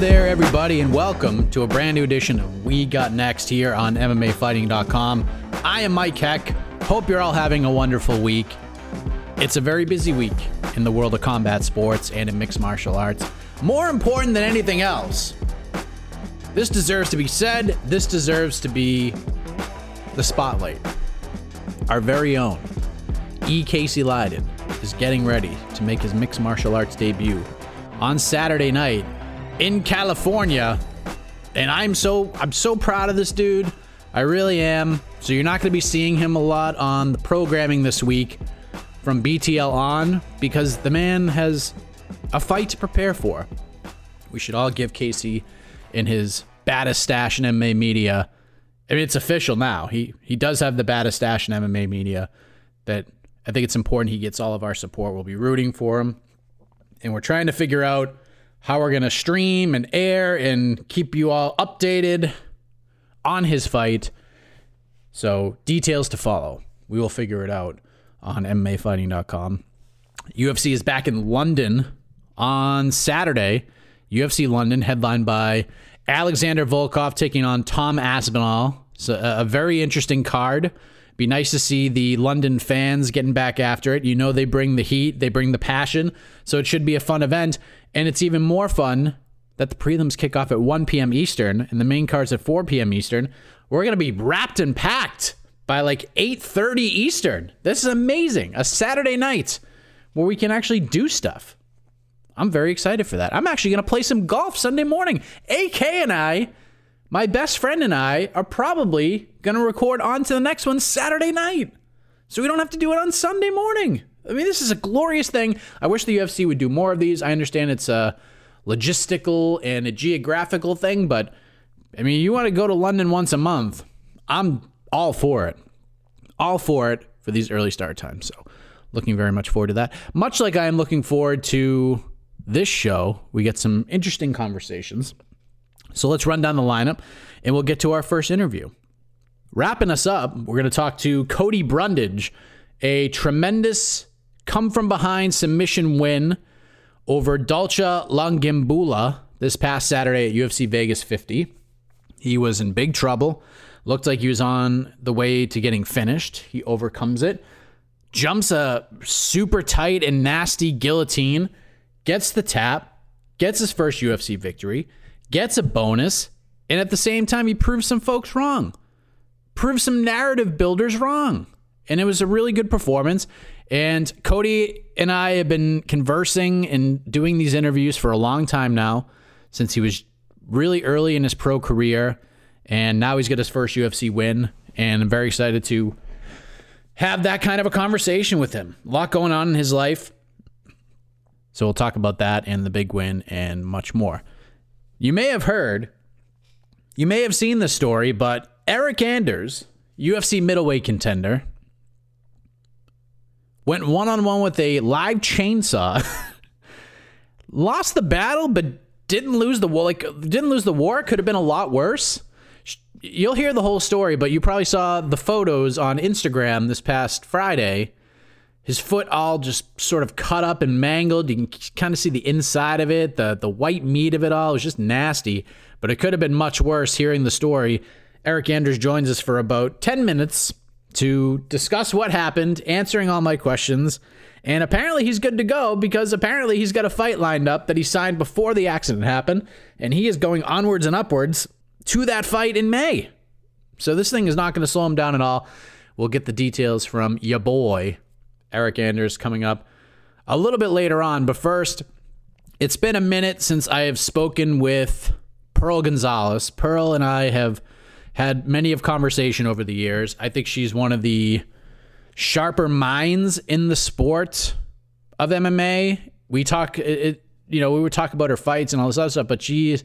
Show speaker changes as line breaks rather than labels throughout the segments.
There, everybody, and welcome to a brand new edition of We Got Next here on MMAfighting.com. I am Mike Heck. Hope you're all having a wonderful week. It's a very busy week in the world of combat sports and in mixed martial arts. More important than anything else, this deserves to be said. This deserves to be the spotlight. Our very own E. Casey Leydon is getting ready to make his mixed martial arts debut on Saturday night in California. And I'm so I'm so proud of this dude. I really am. So you're not going to be seeing him a lot on the programming this week from BTL on because the man has a fight to prepare for. We should all give Casey in his baddest stash in MMA media. I mean, it's official now. He he does have the baddest stash in MMA media. That I think it's important he gets all of our support. We'll be rooting for him, and we're trying to figure out how we're gonna stream and air and keep you all updated on his fight. So details to follow. We will figure it out on MMAfighting.com. UFC is back in London on Saturday. UFC London, headlined by Alexander Volkov taking on Tom Aspinall. So a, a very interesting card. Be nice to see the London fans getting back after it. You know they bring the heat, they bring the passion, so it should be a fun event. And it's even more fun that the prelims kick off at 1 p.m. Eastern and the main card's at 4 p.m. Eastern. We're gonna be wrapped and packed by like 8:30 Eastern. This is amazing. A Saturday night where we can actually do stuff. I'm very excited for that. I'm actually going to play some golf Sunday morning. AK and I, my best friend and I, are probably going to record on to the next one Saturday night. So we don't have to do it on Sunday morning. I mean, this is a glorious thing. I wish the UFC would do more of these. I understand it's a logistical and a geographical thing, but I mean, you want to go to London once a month. I'm all for it. All for it for these early start times. So, looking very much forward to that. Much like I am looking forward to this show, we get some interesting conversations. So let's run down the lineup and we'll get to our first interview. Wrapping us up, we're going to talk to Cody Brundage, a tremendous come from behind submission win over Dalcha Lungiambula this past Saturday at UFC Vegas 50. He was in big trouble. Looked like he was on the way to getting finished. He overcomes it, jumps a super tight and nasty guillotine gets the tap, gets his first UFC victory, gets a bonus, and at the same time, he proves some folks wrong, proves some narrative builders wrong. And it was a really good performance. And Cody and I have been conversing and doing these interviews for a long time now, since he was really early in his pro career. And now he's got his first UFC win. And I'm very excited to have that kind of a conversation with him. A lot going on in his life. So we'll talk about that and the big win and much more. You may have heard, you may have seen the story, but Eryk Anders, UFC middleweight contender, went one on one with a live chainsaw, lost the battle, but didn't lose the war. Like didn't lose the war. Could have been a lot worse. You'll hear the whole story, but you probably saw the photos on Instagram this past Friday his foot all just sort of cut up and mangled. You can kind of see the inside of it, the the white meat of it all. It was just nasty, but it could have been much worse. Hearing the story, Eryk Anders joins us for about ten minutes to discuss what happened, answering all my questions. And apparently he's good to go because apparently he's got a fight lined up that he signed before the accident happened. And he is going onwards and upwards to that fight in May. So this thing is not going to slow him down at all. We'll get the details from your boy, Eryk Anders, coming up a little bit later on. But first, it's been a minute since I have spoken with Pearl Gonzalez. Pearl and I have had many of conversation over the years. I think she's one of the sharper minds in the sport of MMA. We talk it, you know, we would talk about her fights and all this other stuff, but she's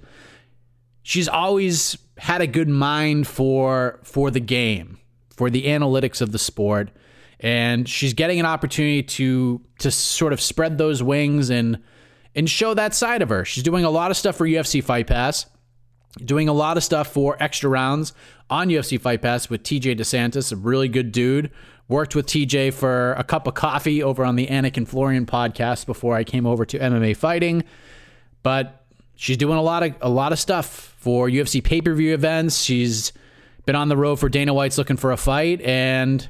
she's always had a good mind for for the game, for the analytics of the sport, and she's getting an opportunity to to sort of spread those wings and and show that side of her. She's doing a lot of stuff for UFC Fight Pass doing a lot of stuff for extra rounds on UFC Fight Pass with TJ DeSantis, a really good dude. Worked with TJ for a cup of coffee over on the Anik and Florian podcast before I came over to MMA fighting. But she's doing a lot of a lot of stuff for UFC pay-per-view events. She's been on the road for Dana White's looking for a fight and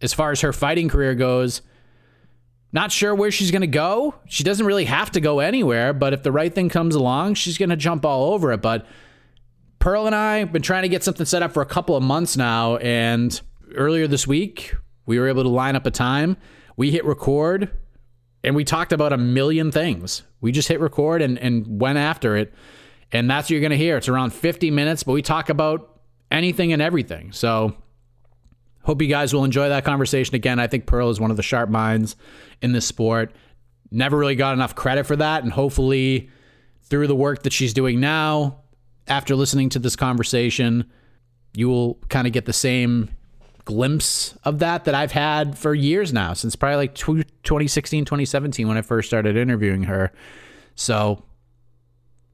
as far as her fighting career goes, not sure where she's going to go. She doesn't really have to go anywhere, but if the right thing comes along, she's going to jump all over it. But Pearl and I have been trying to get something set up for a couple of months now. And earlier this week, we were able to line up a time. We hit record and we talked about a million things. We just hit record and, and went after it. And that's what you're going to hear. It's around 50 minutes, but we talk about anything and everything. So hope you guys will enjoy that conversation. Again, I think Pearl is one of the sharp minds in this sport. Never really got enough credit for that. And hopefully, through the work that she's doing now, after listening to this conversation, you will kind of get the same glimpse of that that I've had for years now, since probably like 2016, 2017 when I first started interviewing her. So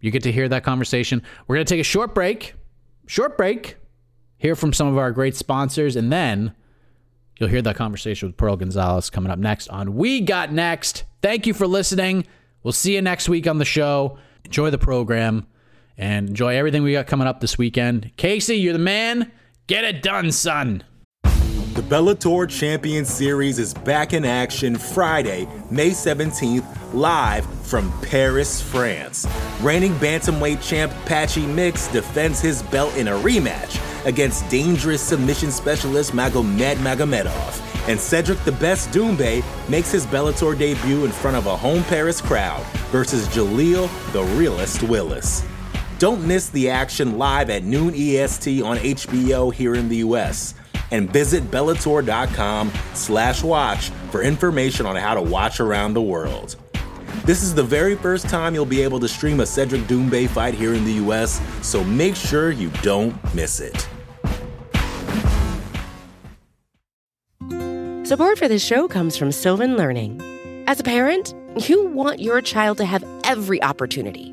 you get to hear that conversation. We're going to take a short break, short break, hear from some of our great sponsors, and then you'll hear that conversation with Pearl Gonzalez coming up next on We Got Next. Thank you for listening. We'll see you next week on the show. Enjoy the program and enjoy everything we got coming up this weekend. Casey, you're the man. Get it done, son.
The Bellator Champion Series is back in action Friday, May 17th, live from Paris, France. Reigning bantamweight champ Patchy Mix defends his belt in a rematch against dangerous submission specialist Magomed Magomedov. And Cedric the Best Doumbé makes his Bellator debut in front of a home Paris crowd versus Jaleel the Realist Willis. Don't miss the action live at noon EST on HBO here in the US. And visit Bellator.com slash watch for information on how to watch around the world. This is the very first time you'll be able to stream a Cedric Doumbé fight here in the US, so make sure you don't miss it.
Support for this show comes from Sylvan Learning. As a parent, you want your child to have every opportunity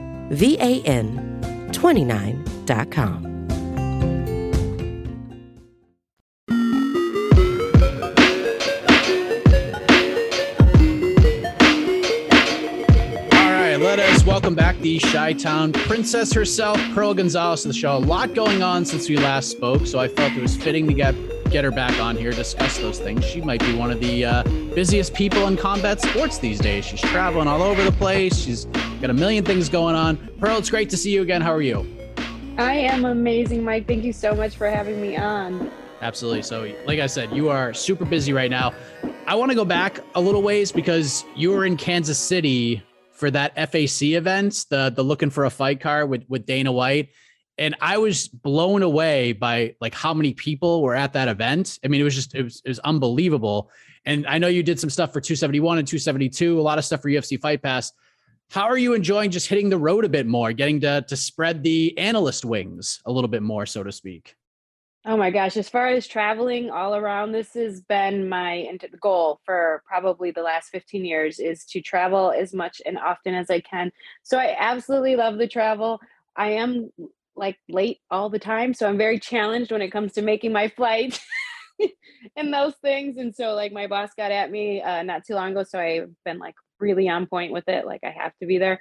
VAN29.com.
let us welcome back the Chi Town princess herself, Pearl Gonzalez, to the show. A lot going on since we last spoke, so I felt it was fitting to get get her back on here, discuss those things. She might be one of the uh, busiest people in combat sports these days. She's traveling all over the place. She's got a million things going on. Pearl, it's great to see you again. How are you?
I am amazing, Mike. Thank you so much for having me on.
Absolutely. So, like I said, you are super busy right now. I want to go back a little ways because you were in Kansas City for that FAC event, the the looking for a fight car with with Dana White, and I was blown away by like how many people were at that event. I mean, it was just it was it was unbelievable. And I know you did some stuff for 271 and 272, a lot of stuff for UFC Fight Pass. How are you enjoying just hitting the road a bit more, getting to to spread the analyst wings a little bit more, so to speak?
Oh my gosh, as far as traveling all around, this has been my goal for probably the last 15 years is to travel as much and often as I can. So I absolutely love the travel. I am like late all the time, so I'm very challenged when it comes to making my flight and those things. And so like my boss got at me uh, not too long ago, so I've been like really on point with it, like I have to be there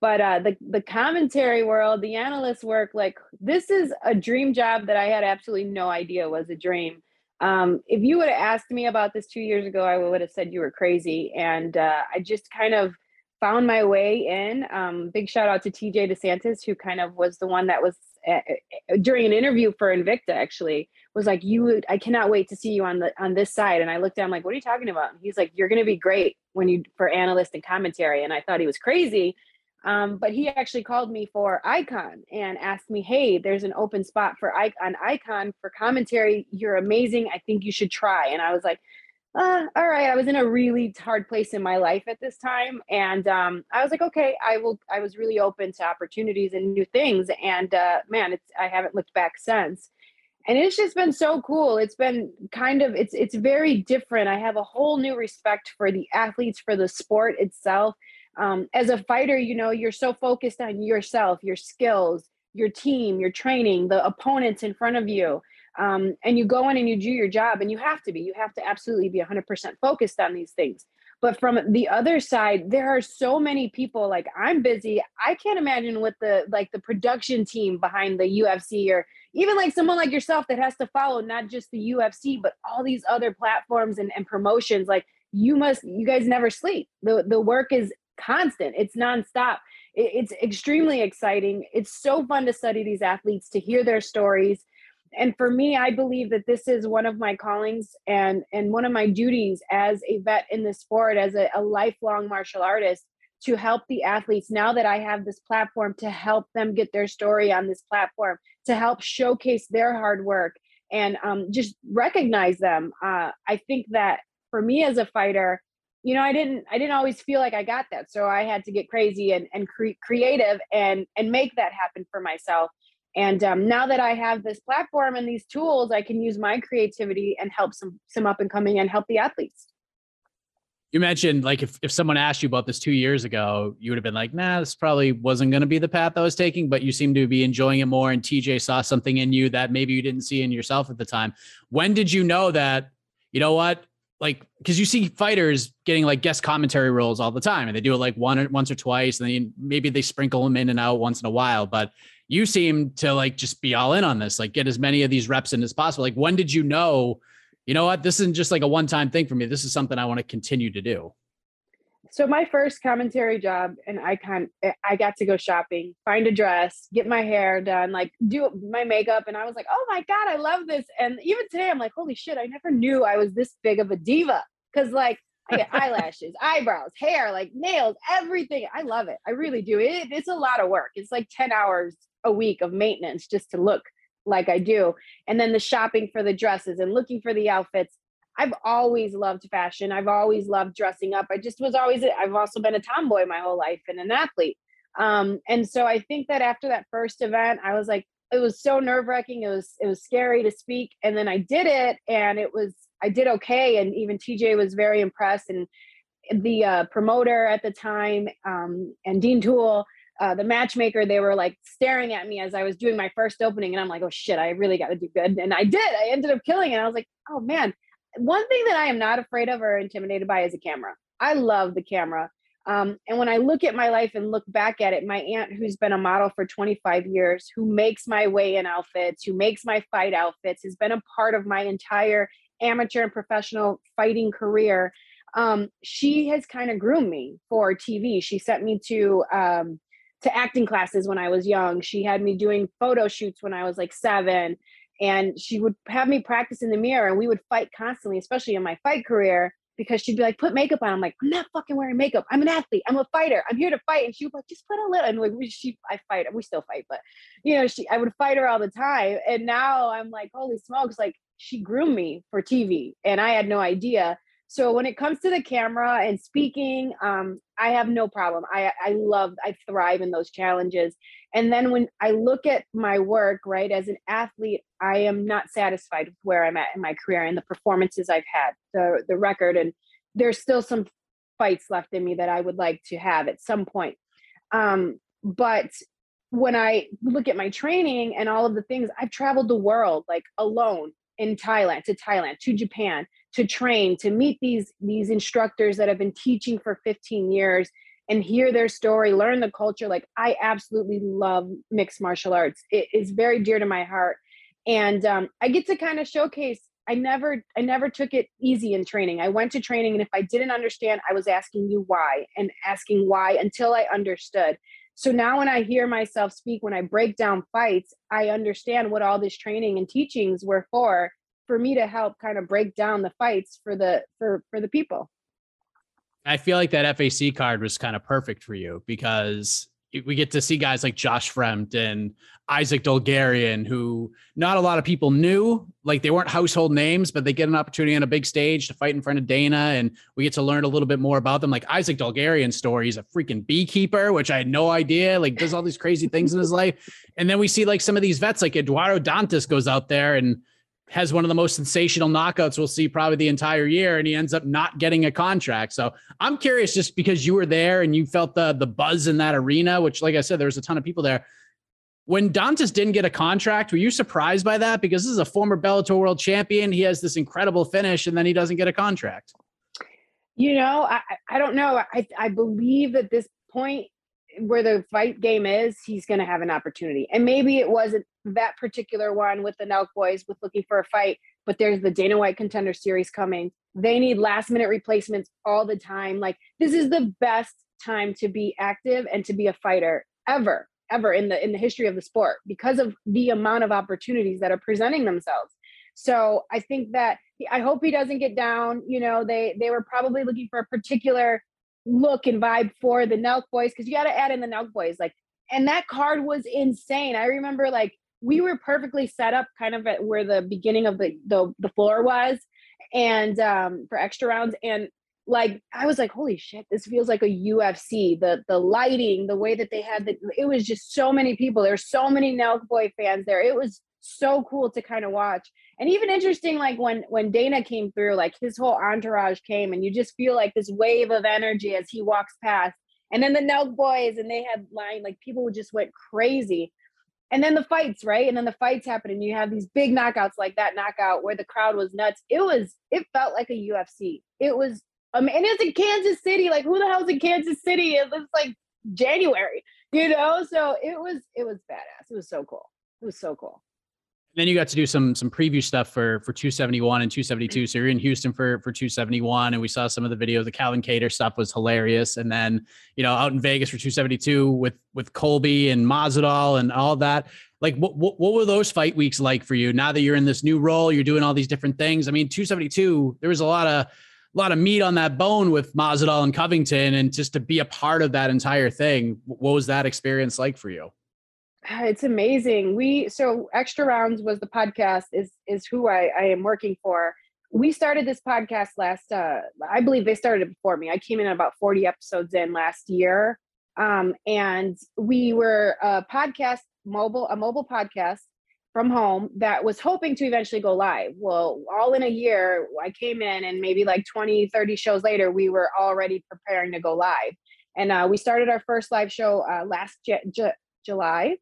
but uh, the the commentary world, the analyst work, like this is a dream job that I had absolutely no idea was a dream. Um, if you would have asked me about this two years ago, I would have said you were crazy. And uh, I just kind of found my way in. Um, big shout out to TJ DeSantis, who kind of was the one that was during an interview for Invicta actually was like, "You, I cannot wait to see you on the on this side." And I looked him like, "What are you talking about?" And he's like, "You're going to be great when you for analyst and commentary." And I thought he was crazy um, but he actually called me for Icon and asked me, "Hey, there's an open spot for Icon, Icon for commentary. You're amazing. I think you should try." And I was like, uh, "All right." I was in a really hard place in my life at this time, and um, I was like, "Okay, I will." I was really open to opportunities and new things, and uh, man, it's I haven't looked back since. And it's just been so cool. It's been kind of it's it's very different. I have a whole new respect for the athletes, for the sport itself um, as a fighter you know you're so focused on yourself your skills your team your training the opponents in front of you um, and you go in and you do your job and you have to be you have to absolutely be 100% focused on these things but from the other side there are so many people like i'm busy i can't imagine what the like the production team behind the ufc or even like someone like yourself that has to follow not just the ufc but all these other platforms and, and promotions like you must you guys never sleep the the work is constant. It's nonstop. It, it's extremely exciting. It's so fun to study these athletes, to hear their stories. And for me, I believe that this is one of my callings and and one of my duties as a vet in the sport, as a, a lifelong martial artist, to help the athletes now that I have this platform to help them get their story on this platform, to help showcase their hard work and um, just recognize them. Uh, I think that for me as a fighter, you know i didn't i didn't always feel like i got that so i had to get crazy and, and cre- creative and and make that happen for myself and um, now that i have this platform and these tools i can use my creativity and help some some up and coming and help the athletes.
You mentioned like if, if someone asked you about this two years ago you would have been like nah this probably wasn't going to be the path i was taking but you seem to be enjoying it more and tj saw something in you that maybe you didn't see in yourself at the time. When did you know that you know what like because you see fighters getting like guest commentary roles all the time and they do it like one or once or twice and then maybe they sprinkle them in and out once in a while but you seem to like just be all in on this like get as many of these reps in as possible. Like when did you know you know what? This isn't just like a one time thing for me. This is something i want to continue to do
so my first commentary job and icon eh, i got to go shopping find a dress get my hair done like do my makeup and i was like oh my god i love this. And even today i'm like holy shit i never knew i was this big of a diva. Because like i get eyelashes eyebrows hair like nails everything. I love it. I really do. It, it's a lot of work. It's like 10 hours a week of maintenance just to look like i do. And then the shopping for the dresses and looking for the outfits I've always loved fashion. I've always loved dressing up. I just was always, I've also been a tomboy my whole life and an athlete. Um, and so I think that after that first event, I was like, it was so nerve wracking. It was, it was scary to speak. And then I did it and it was, I did okay. And even TJ was very impressed. And the uh, promoter at the time um, and Dean Toole, uh, the matchmaker, they were like staring at me as I was doing my first opening. And I'm like, oh shit, I really got to do good. And I did. I ended up killing it. I was like, oh man, one thing that I am not afraid of or intimidated by is a camera. I love the camera. Um, and when I look at my life and look back at it, my aunt, who's been a model for 25 years, who makes my weigh in outfits, who makes my fight outfits, has been a part of my entire amateur and professional fighting career. Um, she has kind of groomed me for TV. She sent me to um, to acting classes when I was young. She had me doing photo shoots when I was like seven and she would have me practice in the mirror and we would fight constantly especially in my fight career because she'd be like put makeup on. I'm like i'm not fucking wearing makeup. I'm an athlete. I'm a fighter. I'm here to fight. And she would like just put a little and like she i fight we still fight but you know she i would fight her all the time and now i'm like holy smokes like she groomed me for tv and i had no idea so when it comes to the camera and speaking um, i have no problem. I i love i thrive in those challenges. And then when i look at my work right as an athlete i am not satisfied with where i'm at in my career and the performances i've had the the record and there's still some fights left in me that i would like to have at some point. Um, but when i look at my training and all of the things i've traveled the world like alone in thailand to thailand to japan to train to meet these these instructors that have been teaching for 15 years and hear their story learn the culture. Like i absolutely love mixed martial arts. It is very dear to my heart. And um, i get to kind of showcase. I never i never took it easy in training. I went to training and if i didn't understand i was asking you why and asking why until i understood so now when i hear myself speak when i break down fights i understand what all this training and teachings were for for me to help kind of break down the fights for the for for the people.
I feel like that FAC card was kind of perfect for you because we get to see guys like Josh Fremd and Isaac Dulgarian, who not a lot of people knew. Like they weren't household names, but they get an opportunity on a big stage to fight in front of Dana, and we get to learn a little bit more about them. Like Isaac Dulgarian's story, he's a freaking beekeeper, which I had no idea. Like does all these crazy things in his life, and then we see like some of these vets, like Eduardo Dantas goes out there and has one of the most sensational knockouts we'll see probably the entire year, and he ends up not getting a contract. So I'm curious, just because you were there and you felt the the buzz in that arena, which, like I said, there was a ton of people there. When Dantas didn't get a contract, were you surprised by that? Because this is a former Bellator world champion. He has this incredible finish, and then he doesn't get a contract.
You know, I, I don't know. I, I believe at this point where the fight game is, he's going to have an opportunity. And maybe it wasn't that particular one with the Nelk boys with looking for a fight, but there's the Dana White contender series coming. They need last minute replacements all the time. Like this is the best time to be active and to be a fighter ever, ever in the in the history of the sport because of the amount of opportunities that are presenting themselves. So I think that I hope he doesn't get down. You know, they they were probably looking for a particular look and vibe for the Nelk boys because you got to add in the Nelk boys. Like, and that card was insane. I remember like we were perfectly set up kind of at where the beginning of the the, the floor was and um for extra rounds and like I was like, holy shit, this feels like a UFC. The the lighting, the way that they had the it was just so many people. There's so many Nelk Boy fans there. It was so cool to kind of watch. And even interesting, like when when Dana came through, like his whole entourage came, and you just feel like this wave of energy as he walks past. And then the Nelk Boys, and they had line like people just went crazy and then the fights, right? And then the fights happen, and you have these big knockouts like that knockout where the crowd was nuts. It was, it felt like a UFC. It was, um, and it's in Kansas City. Like, who the hell's in Kansas City? It was like January, you know. So it was, it was badass. It was so cool. It was so cool
then you got to do some some preview stuff for for 271 and 272. So you're in Houston for for 271, and we saw some of the videos. The Calvin Kattar stuff was hilarious, and then you know out in Vegas for 272 with with Colby and Masvidal and all that. Like, what, what what were those fight weeks like for you? Now that you're in this new role, you're doing all these different things. I mean, 272, there was a lot of a lot of meat on that bone with Masvidal and Covington, and just to be a part of that entire thing. What was that experience like for you?
It's amazing. We so extra rounds was the podcast is is who I, I am working for. We started this podcast last uh I believe they started it before me. I came in about 40 episodes in last year. Um and we were a podcast mobile a mobile podcast from home that was hoping to eventually go live. Well, all in a year, I came in and maybe like 20, 30 shows later, we were already preparing to go live. And uh, we started our first live show uh, last J- J- July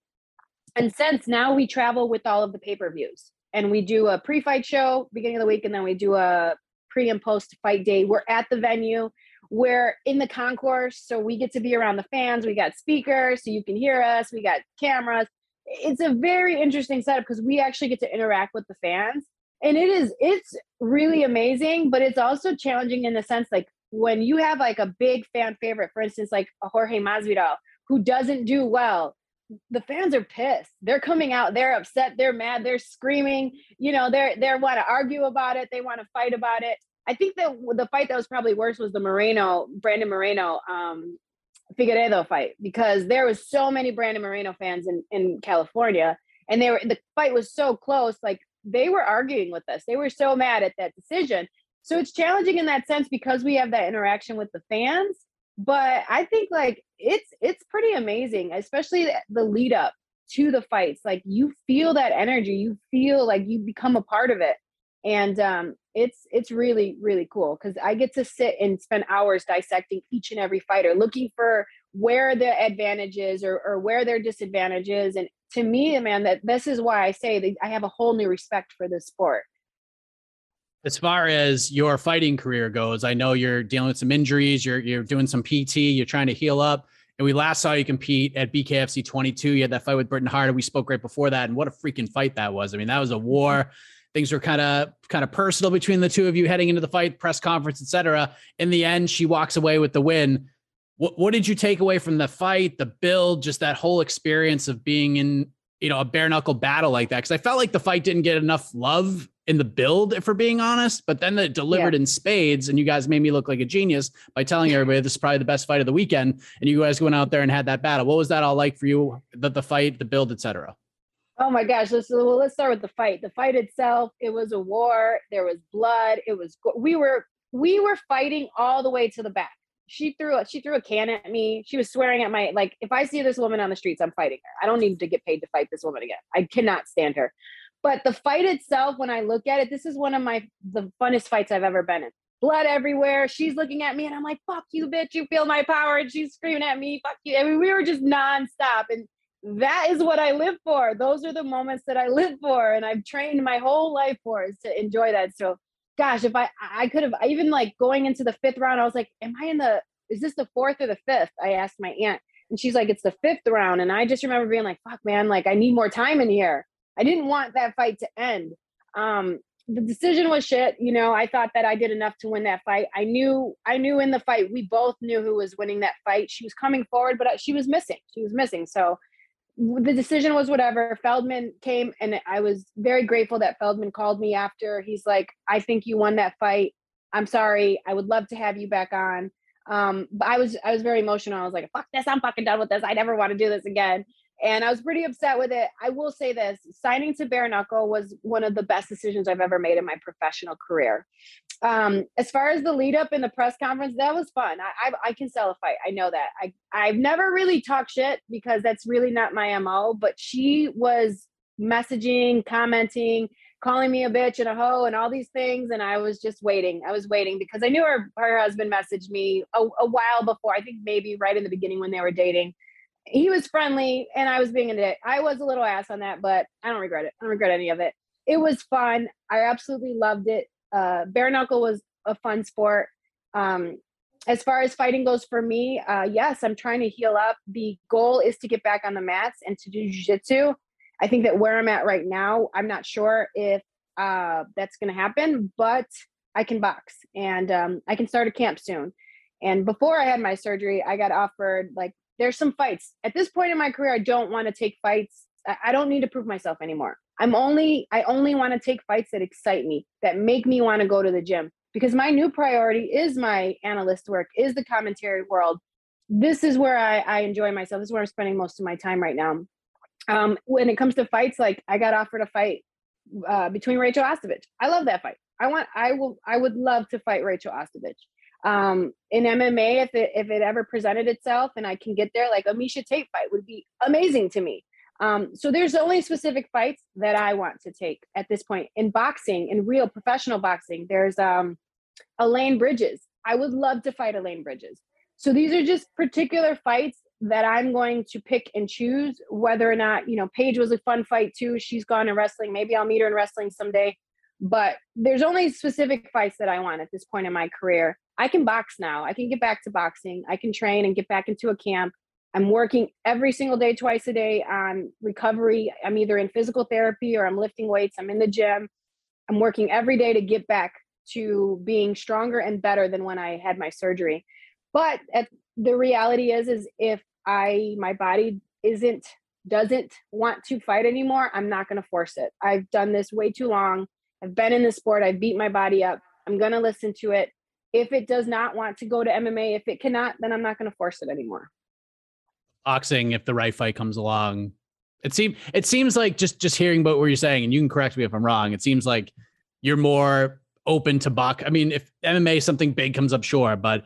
and since now we travel with all of the pay-per-views and we do a pre-fight show beginning of the week and then we do a pre and post fight day we're at the venue we're in the concourse so we get to be around the fans we got speakers so you can hear us we got cameras. It's a very interesting setup because we actually get to interact with the fans and it is it's really amazing but it's also challenging in the sense like when you have like a big fan favorite for instance like a jorge masvidal who doesn't do well the fans are pissed. They're coming out, they're upset, they're mad, they're screaming, you know, they're they want to argue about it, they want to fight about it. I think that the fight that was probably worse was the Moreno, Brandon Moreno, um, Figueiredo fight because there was so many Brandon Moreno fans in in California, and they were the fight was so close. Like they were arguing with us. They were so mad at that decision. So it's challenging in that sense because we have that interaction with the fans. But I think like it's it's pretty amazing, especially the lead up to the fights. Like you feel that energy, you feel like you become a part of it and um, it's it's really really cool because I get to sit and spend hours dissecting each and every fighter, looking for where the advantages or, or where their disadvantages. And to me, man, that this is why I say that I have a whole new respect for this sport.
As far as your fighting career goes, I know you're dealing with some injuries. You're you're doing some PT. You're trying to heal up. And we last saw you compete at BKFC 22. You had that fight with Britain Hart. We spoke right before that, and what a freaking fight that was. I mean, that was a war mm-hmm. things were kind of kind of personal between the two of you heading into the fight, press conference, etc. In the end, she walks away with the win. What what did you take away from the fight, the build, just that whole experience of being in you know a bare knuckle battle like that? Because I felt like the fight didn't get enough love in the build, if we're being honest. But then it delivered yeah. in spades, and you guys made me look like a genius by telling everybody this is probably the best fight of the weekend. And you guys went out there and had that battle. What was that all like for you? The the fight, the build, etc.
Oh my gosh, let's well, let's start with the fight. The fight itself, it was a war. There was blood. It was we were we were fighting all the way to the back. She threw a she threw a can at me. She was swearing at my like if I see this woman on the streets, I'm fighting her. I don't need to get paid to fight this woman again. I cannot stand her. But the fight itself, when I look at it, this is one of my the funnest fights I've ever been in. Blood everywhere. She's looking at me and I'm like, fuck you, bitch. You feel my power. And she's screaming at me, fuck you. I mean, we were just nonstop. And that is what I live for. Those are the moments that I live for, and I've trained my whole life for is to enjoy that. So, gosh, if I I could have even like going into the fifth round, I was like, "Am I in the? Is this the fourth or the fifth? I asked my aunt, and she's like, "It's the fifth round." And I just remember being like, "Fuck, man! Like I need more time in here. I didn't want that fight to end." Um, the decision was shit. You know, I thought that I did enough to win that fight. I knew, I knew in the fight, we both knew who was winning that fight. She was coming forward, but she was missing. She was missing. So the decision was whatever. Feldman came, and I was very grateful that Feldman called me after. He's like, "I think you won that fight. I'm sorry. I would love to have you back on." Um, but I was I was very emotional. I was like, "Fuck this! I'm fucking done with this. I never want to do this again." And I was pretty upset with it. I will say this: signing to Bare Knuckle was one of the best decisions I've ever made in my professional career. Um as far as the lead up in the press conference that was fun. I, I, I can sell a fight. I know that. I i've never really talked shit because that's really not my mo but she was messaging commenting calling me a bitch and a hoe and all these things and i was just waiting. I was waiting because i knew her her husband messaged me a, a while before i think maybe right in the beginning when they were dating he was friendly and i was being a dick i was a little ass on that but i don't regret it i don't regret any of it it was fun i absolutely loved it uh, bare knuckle was a fun sport. Um, as far as fighting goes for me, uh, yes, I'm trying to heal up. The goal is to get back on the mats and to do jiu-jitsu. I think that where I'm at right now, I'm not sure if uh, that's going to happen, but I can box and um, I can start a camp soon. And before I had my surgery, I got offered like there's some fights. At this point in my career, I don't want to take fights. I don't need to prove myself anymore. I'm only I only want to take fights that excite me, that make me want to go to the gym because my new priority is my analyst work, is the commentary world. This is where I, I enjoy myself. This is where I'm spending most of my time right now. Um, when it comes to fights, like I got offered a fight uh, between Rachel Ostovich. I love that fight. I want I will I would love to fight Rachel Ostovich. Um, in MMA, if it if it ever presented itself and I can get there, like a Miesha Tate fight would be amazing to me. Um, so there's only specific fights that I want to take at this point. In boxing, in real professional boxing, there's um, Ebanie Bridges. I would love to fight Ebanie Bridges. So these are just particular fights that I'm going to pick and choose whether or not, you know, Paige was a fun fight too. She's gone in wrestling. Maybe I'll meet her in wrestling someday. But there's only specific fights that I want at this point in my career. I can box now. I can get back to boxing. I can train and get back into a camp. I'm working every single day, twice a day on recovery. I'm either in physical therapy or I'm lifting weights. I'm in the gym. I'm working every day to get back to being stronger and better than when I had my surgery. But at, the reality is, is if I my body isn't doesn't want to fight anymore, I'm not going to force it. I've done this way too long. I've been in the sport. I've beat my body up. I'm going to listen to it. If it does not want to go to MMA, if it cannot, then I'm not going to force it anymore.
Boxing, if the right fight comes along, it seems it seems like just just hearing about what you're saying, and you can correct me if I'm wrong. It seems like you're more open to box. I mean, if MMA something big comes up, sure, but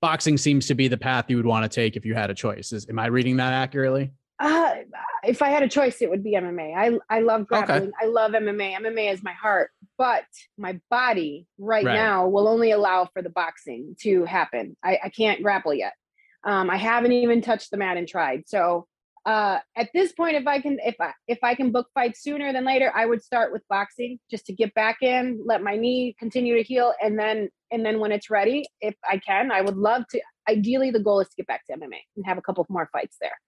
boxing seems to be the path you would want to take if you had a choice. Is am I reading that accurately?
Uh, if I had a choice, it would be MMA. I I love grappling. Okay. I love MMA. MMA is my heart, but my body right, right, now will only allow for the boxing to happen. I, I can't grapple yet. Um, I haven't even touched the mat and tried. So uh, at this point, if I can, if I if I can book fights sooner than later, I would start with boxing just to get back in, let my knee continue to heal, and then and then when it's ready, if I can, I would love to. Ideally, the goal is to get back to MMA and have a couple more fights there.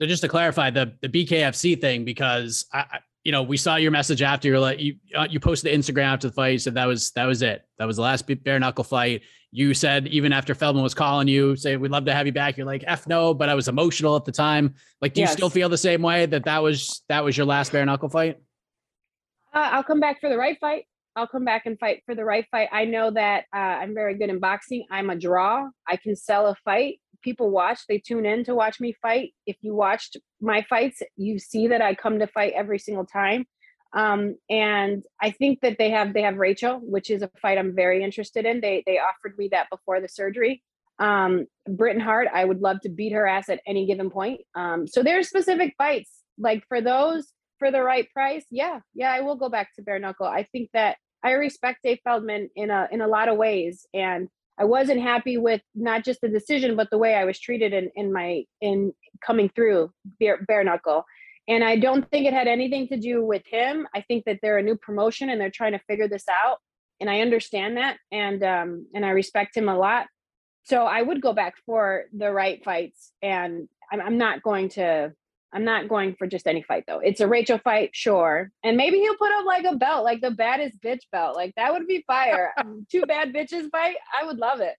So just to clarify the the BKFC thing, because I, you know, we saw your message after you're like you uh, you posted the Instagram after the fight. You said that was that was it. That was the last bare knuckle fight. You said even after Feldman was calling you, say we'd love to have you back. You're like f no, but I was emotional at the time. Like, do yes. you still feel the same way that that was that was your last bare knuckle fight?
Uh, I'll come back for the right fight. I'll come back and fight for the right fight. I know that uh, I'm very good in boxing. I'm a draw. I can sell a fight people watch, they tune in to watch me fight. If you watched my fights, you see that I come to fight every single time. Um, and I think that they have they have Rachel, which is a fight I'm very interested in. They they offered me that before the surgery. Um, Britain Hart, I would love to beat her ass at any given point. Um, so there's specific fights like for those for the right price. Yeah, yeah, I will go back to bare knuckle. I think that I respect Dave Feldman in a in a lot of ways, and I wasn't happy with not just the decision, but the way I was treated in, in my in coming through bare, bare knuckle. And I don't think it had anything to do with him. I think that they're a new promotion and they're trying to figure this out. And I understand that, and um, and I respect him a lot. So I would go back for the right fights, and I'm, I'm not going to I'm not going for just any fight though. It's a Rachel fight, sure. And maybe he'll put up like a belt, like the baddest bitch belt. Like that would be fire. Two bad bitches fight. I would love it.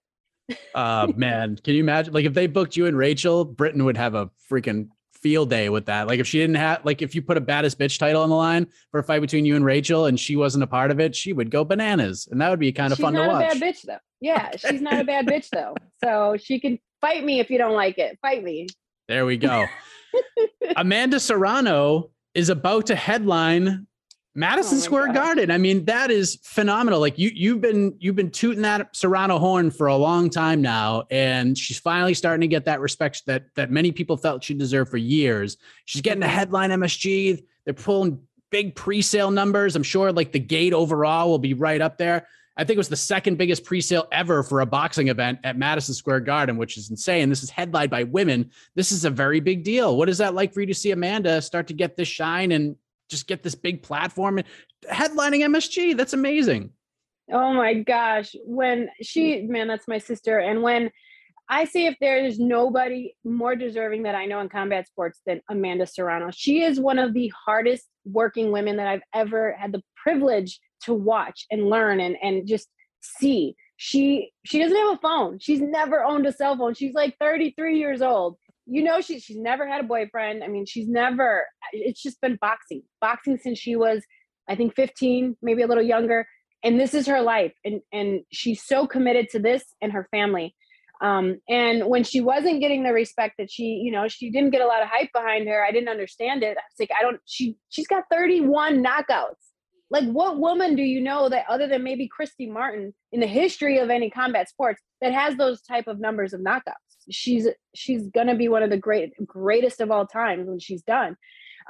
uh man, can you imagine? Like if they booked you and Rachel, Britain would have a freaking field day with that. Like if she didn't have like if you put a baddest bitch title on the line for a fight between you and Rachel and she wasn't a part of it, she would go bananas. And that would be kind of
she's
fun to watch.
She's not a bad bitch though. Yeah, she's not a bad bitch though. So she can fight me if you don't like it. Fight me.
There we go. Amanda Serrano is about to headline Madison oh Square God. Garden. I mean, that is phenomenal. Like you, you've been you've been tooting that Serrano horn for a long time now, and she's finally starting to get that respect that that many people felt she deserved for years. She's getting a headline MSG. They're pulling big pre-sale numbers. I'm sure like the gate overall will be right up there. I think it was the second biggest pre-sale ever for a boxing event at Madison Square Garden, which is insane. This is headlined by women. This is a very big deal. What is that like for you to see Amanda start to get this shine and just get this big platform and headlining MSG? That's amazing.
Oh my gosh. When she, man, that's my sister. And when I say if there is nobody more deserving that I know in combat sports than Amanda Serrano, she is one of the hardest working women that I've ever had the privilege to watch and learn and and just see. She she doesn't have a phone. She's never owned a cell phone. She's like 33 years old. You know she, she's never had a boyfriend. I mean she's never it's just been boxing boxing since she was i think 15 maybe a little younger. And this is her life. And and she's so committed to this and her family. Um, and when she wasn't getting the respect that she you know she didn't get a lot of hype behind her. I didn't understand it. I was like i don't she she's got 31 knockouts like, what woman do you know that other than maybe Christy Martin in the history of any combat sports that has those type of numbers of knockouts? She's she's gonna be one of the great greatest of all times when she's done.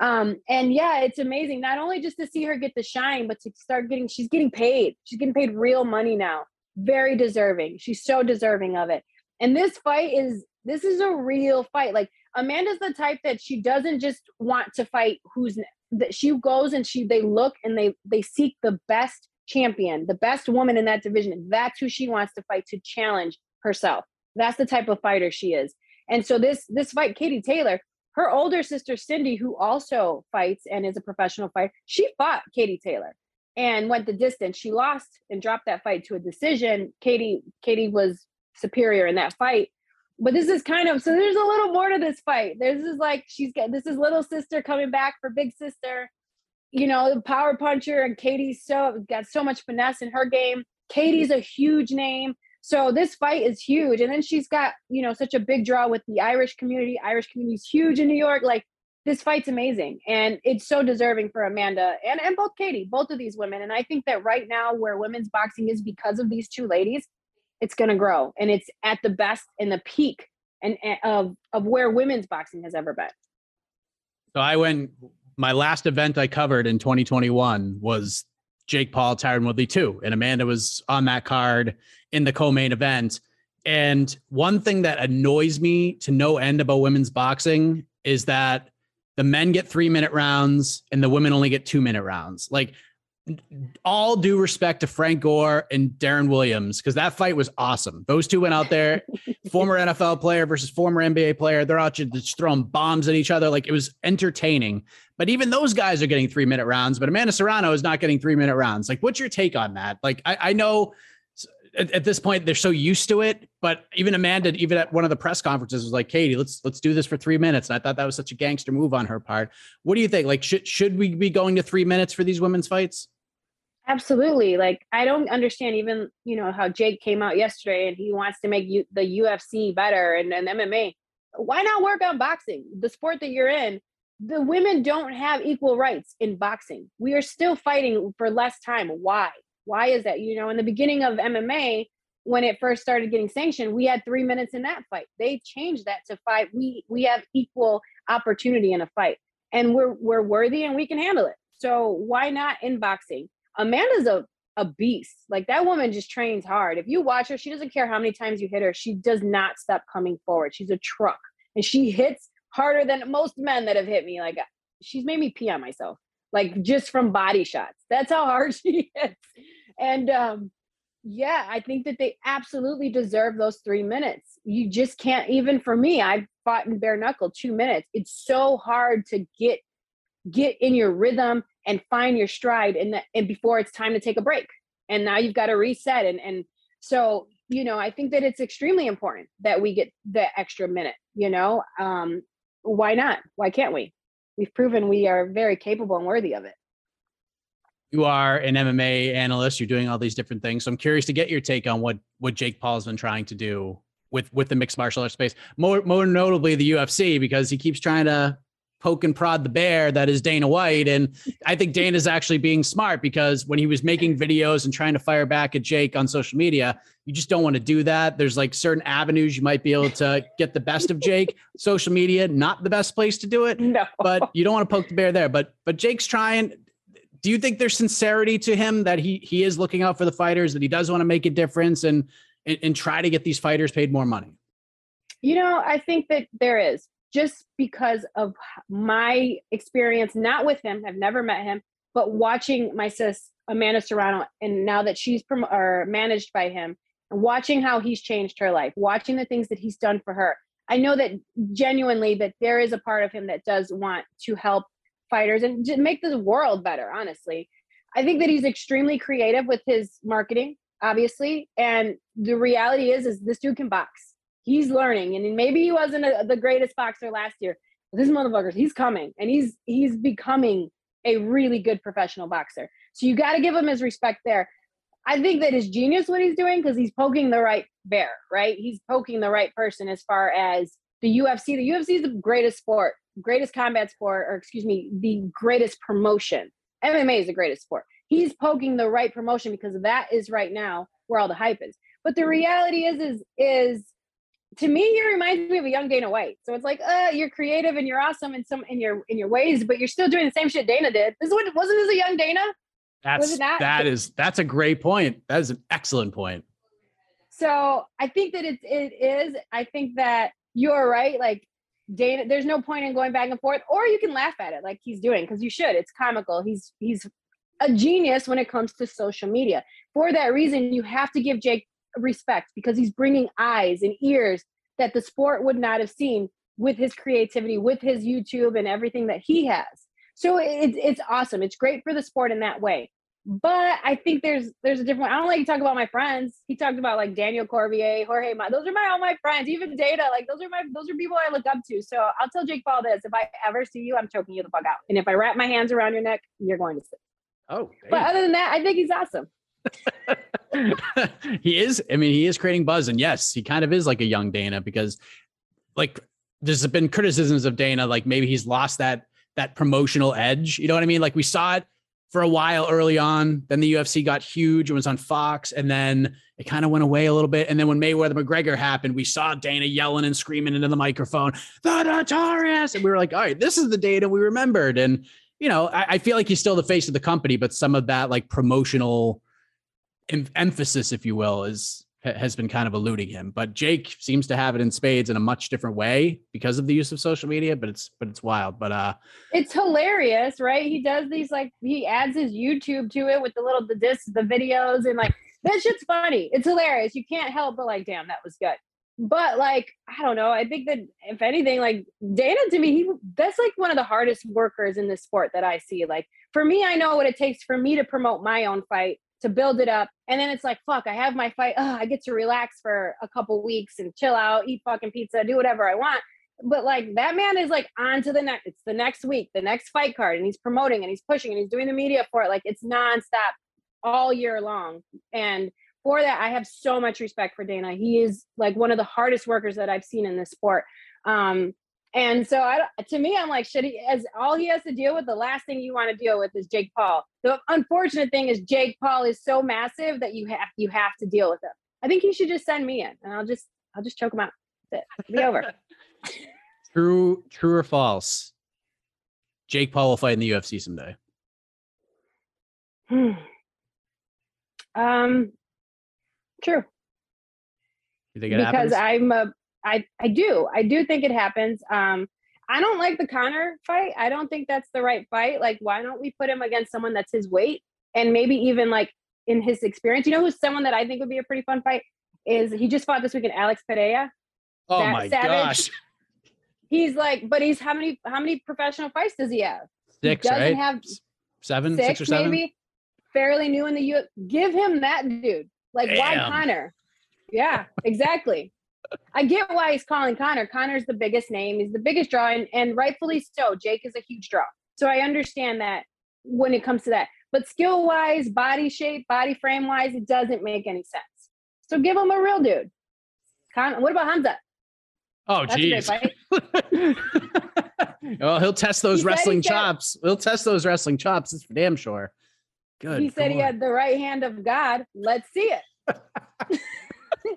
Um, and yeah, it's amazing not only just to see her get the shine, but to start getting she's getting paid. She's getting paid real money now. Very deserving. She's so deserving of it. And this fight is this is a real fight. Like Amanda's the type that she doesn't just want to fight who's that she goes and she they look and they they seek the best champion, the best woman in that division. That's who she wants to fight to challenge herself. That's the type of fighter she is. And so this this fight, Katie Taylor, her older sister Cindy, who also fights and is a professional fighter, she fought Katie Taylor and went the distance. She lost and dropped that fight to a decision. Katie Katie was superior in that fight. But this is kind of so there's a little more to this fight. This is like she's got this is little sister coming back for big sister. You know, the power puncher and Katie's so got so much finesse in her game. Katie's a huge name. So this fight is huge. And then she's got, you know, such a big draw with the Irish community. Irish community is huge in New York. Like this fight's amazing. And it's so deserving for Amanda and, and both Katie, both of these women. And I think that right now where women's boxing is because of these two ladies, it's gonna grow. And it's at the best in the peak and, and of of where women's boxing has ever been.
So I went my last event I covered in 2021 was Jake Paul, Tyron Woodley too. And Amanda was on that card in the co-main event. And one thing that annoys me to no end about women's boxing is that the men get three minute rounds and the women only get two minute rounds. Like all due respect to Frank Gore and Deron Williams, because that fight was awesome. Those two went out there, former NFL player versus former NBA player. They're out just throwing bombs at each other. Like it was entertaining. But even those guys are getting three minute rounds, but Amanda Serrano is not getting three minute rounds. Like, what's your take on that? Like, I, I know at, at, this point they're so used to it, but even Amanda, even at one of the press conferences, was like, "Katie, let's let's do this for three minutes." And I thought that was such a gangster move on her part. What do you think? Like, should should we be going to three minutes for these women's fights?
Absolutely. Like I don't understand even, you know, how Jake came out yesterday and he wants to make you the UFC better and, and MMA. Why not work on boxing? The sport that you're in, the women don't have equal rights in boxing. We are still fighting for less time. Why? Why is that? You know, in the beginning of MMA, when it first started getting sanctioned, we had three minutes in that fight. They changed that to five. We we have equal opportunity in a fight, and we're we're worthy and we can handle it. So why not in boxing? Amanda's a a beast. Like that woman just trains hard. If you watch her, she doesn't care how many times you hit her. She does not stop coming forward. She's a truck, and she hits harder than most men that have hit me. Like she's made me pee on myself, like just from body shots. That's how hard she hits. And um, yeah, I think that they absolutely deserve those three minutes. You just can't. Even for me, I fought in bare knuckle two minutes. It's so hard to get get in your rhythm and find your stride and and before it's time to take a break and now you've got to reset and and so you know i think that it's extremely important that we get the extra minute you know um why not? Why can't we? We've proven we are very capable and worthy of it.
You are an mma analyst you're doing all these different things so i'm curious to get your take on what what jake paul's been trying to do with with the mixed martial arts space more more notably the ufc because he keeps trying to poke and prod the bear that is Dana White. And I think Dana's actually being smart because when he was making videos and trying to fire back at Jake on social media, you just don't want to do that. There's like certain avenues you might be able to get the best of Jake. social media, not the best place to do it. No. But you don't want to poke the bear there. But but Jake's trying. Do you think there's sincerity to him that he he is looking out for the fighters, that he does want to make a difference and and, and try to get these fighters paid more money?
You know, I think that there is just because of my experience, not with him, I've never met him, but watching my sis Amanda Serrano, and now that she's prom- or managed by him, and watching how he's changed her life, watching the things that he's done for her, I know that genuinely that there is a part of him that does want to help fighters and make the world better. Honestly, I think that he's extremely creative with his marketing, obviously, and the reality is, is this dude can box he's learning. And maybe he wasn't a, the greatest boxer last year but this motherfucker he's coming and he's he's becoming a really good professional boxer. So you got to give him his respect there. I think that is genius what he's doing because he's poking the right bear right? He's poking the right person as far as the ufc the ufc is the greatest sport greatest combat sport or excuse me the greatest promotion. Mma is the greatest sport. He's poking the right promotion because that is right now where all the hype is. But the reality is is is to me he reminds me of a young Dana White. So it's like, uh, you're creative and you're awesome in some in your in your ways, but you're still doing the same shit Dana did. This is what wasn't this a young Dana?
That's that? that is that's a great point. That is an excellent point.
So I think that it's it is. I think that you're right. Like Dana, there's no point in going back and forth, or you can laugh at it like he's doing because you should. It's comical. He's he's a genius when it comes to social media. For that reason, you have to give Jake respect because he's bringing eyes and ears that the sport would not have seen with his creativity, with his YouTube and everything that he has. So it's it's awesome. It's great for the sport in that way. but I think there's there's a different. I don't like to talk about my friends. He talked about like Daniel Cormier, Jorge. Ma- those are my all my friends. Even Data, like those are my those are people I look up to. So I'll tell Jake Paul this: if I ever see you, I'm choking you the fuck out. And if I wrap my hands around your neck, you're going to sleep.
Oh,
But other than that, I think he's awesome.
he is. I mean, he is creating buzz, and yes, he kind of is like a young Dana because, like, there's been criticisms of Dana, like maybe he's lost that that promotional edge. You know what I mean? Like we saw it for a while early on. Then the UFC got huge. It was on Fox, and then it kind of went away a little bit. And then when Mayweather McGregor happened, we saw Dana yelling and screaming into the microphone, "The Notorious!" And we were like, "All right, this is the Dana we remembered." And you know, I, I feel like he's still the face of the company, but some of that like promotional em- emphasis, if you will, is has been kind of eluding him. But Jake seems to have it in spades in a much different way because of the use of social media. But it's but it's wild. But uh,
It's hilarious, right? He does these like he adds his YouTube to it with the little the discs, the videos, and like that shit's funny. It's hilarious. You can't help but like, damn, that was good. But like, I don't know. I think that if anything, like Dana to me, he that's like one of the hardest workers in this sport that I see. Like for me, I know what it takes for me to promote my own fight, to build it up. And then it's like, fuck, I have my fight. Ugh, I get to relax for a couple weeks and chill out, eat fucking pizza, do whatever I want. But like that man is like on to the next it's the next week the next fight card and he's promoting and he's pushing and he's doing the media for it. Like it's nonstop all year long. And for that i have so much respect for dana. He is like one of the hardest workers that i've seen in this sport. Um and so I, to me, I'm like, should he, as all he has to deal with, the last thing you want to deal with is Jake Paul. The unfortunate thing is Jake Paul is so massive that you have, you have to deal with him. I think he should just send me in and I'll just, I'll just choke him out. That's it. It'll be over.
true, true or false? Jake Paul will fight in the UFC someday.
um, true.
You think it
because
happens?
I'm a, I, I do, I do think it happens. Um, I don't like the Conor fight. I don't think that's the right fight. Like, why don't we put him against someone that's his weight and maybe even like in his experience? You know, who's someone that I think would be a pretty fun fight is he just fought this weekend, Alex Pereira.
oh
that
my
savage-
gosh,
He's like, but he's how many how many professional fights does he have?
six, he
doesn't
right?
have
seven,
Six,
six or seven.
maybe. Fairly new in the U. Give him that dude. Like why
Damn.
Conor? Yeah, exactly. I get why he's calling Conor. Conor's the biggest name. He's the biggest draw, and, and rightfully so. Jake is a huge draw. So I understand that when it comes to that. But skill wise, body shape, body frame wise, it doesn't make any sense. So give him a real dude. What about Khamzat?
Oh,
That's a
geez.
fight.
well, he'll test those
He said he
wrestling
said-
chops. He'll test those wrestling chops. It's for damn sure. Good.
he said he had the right hand of God. Let's see it.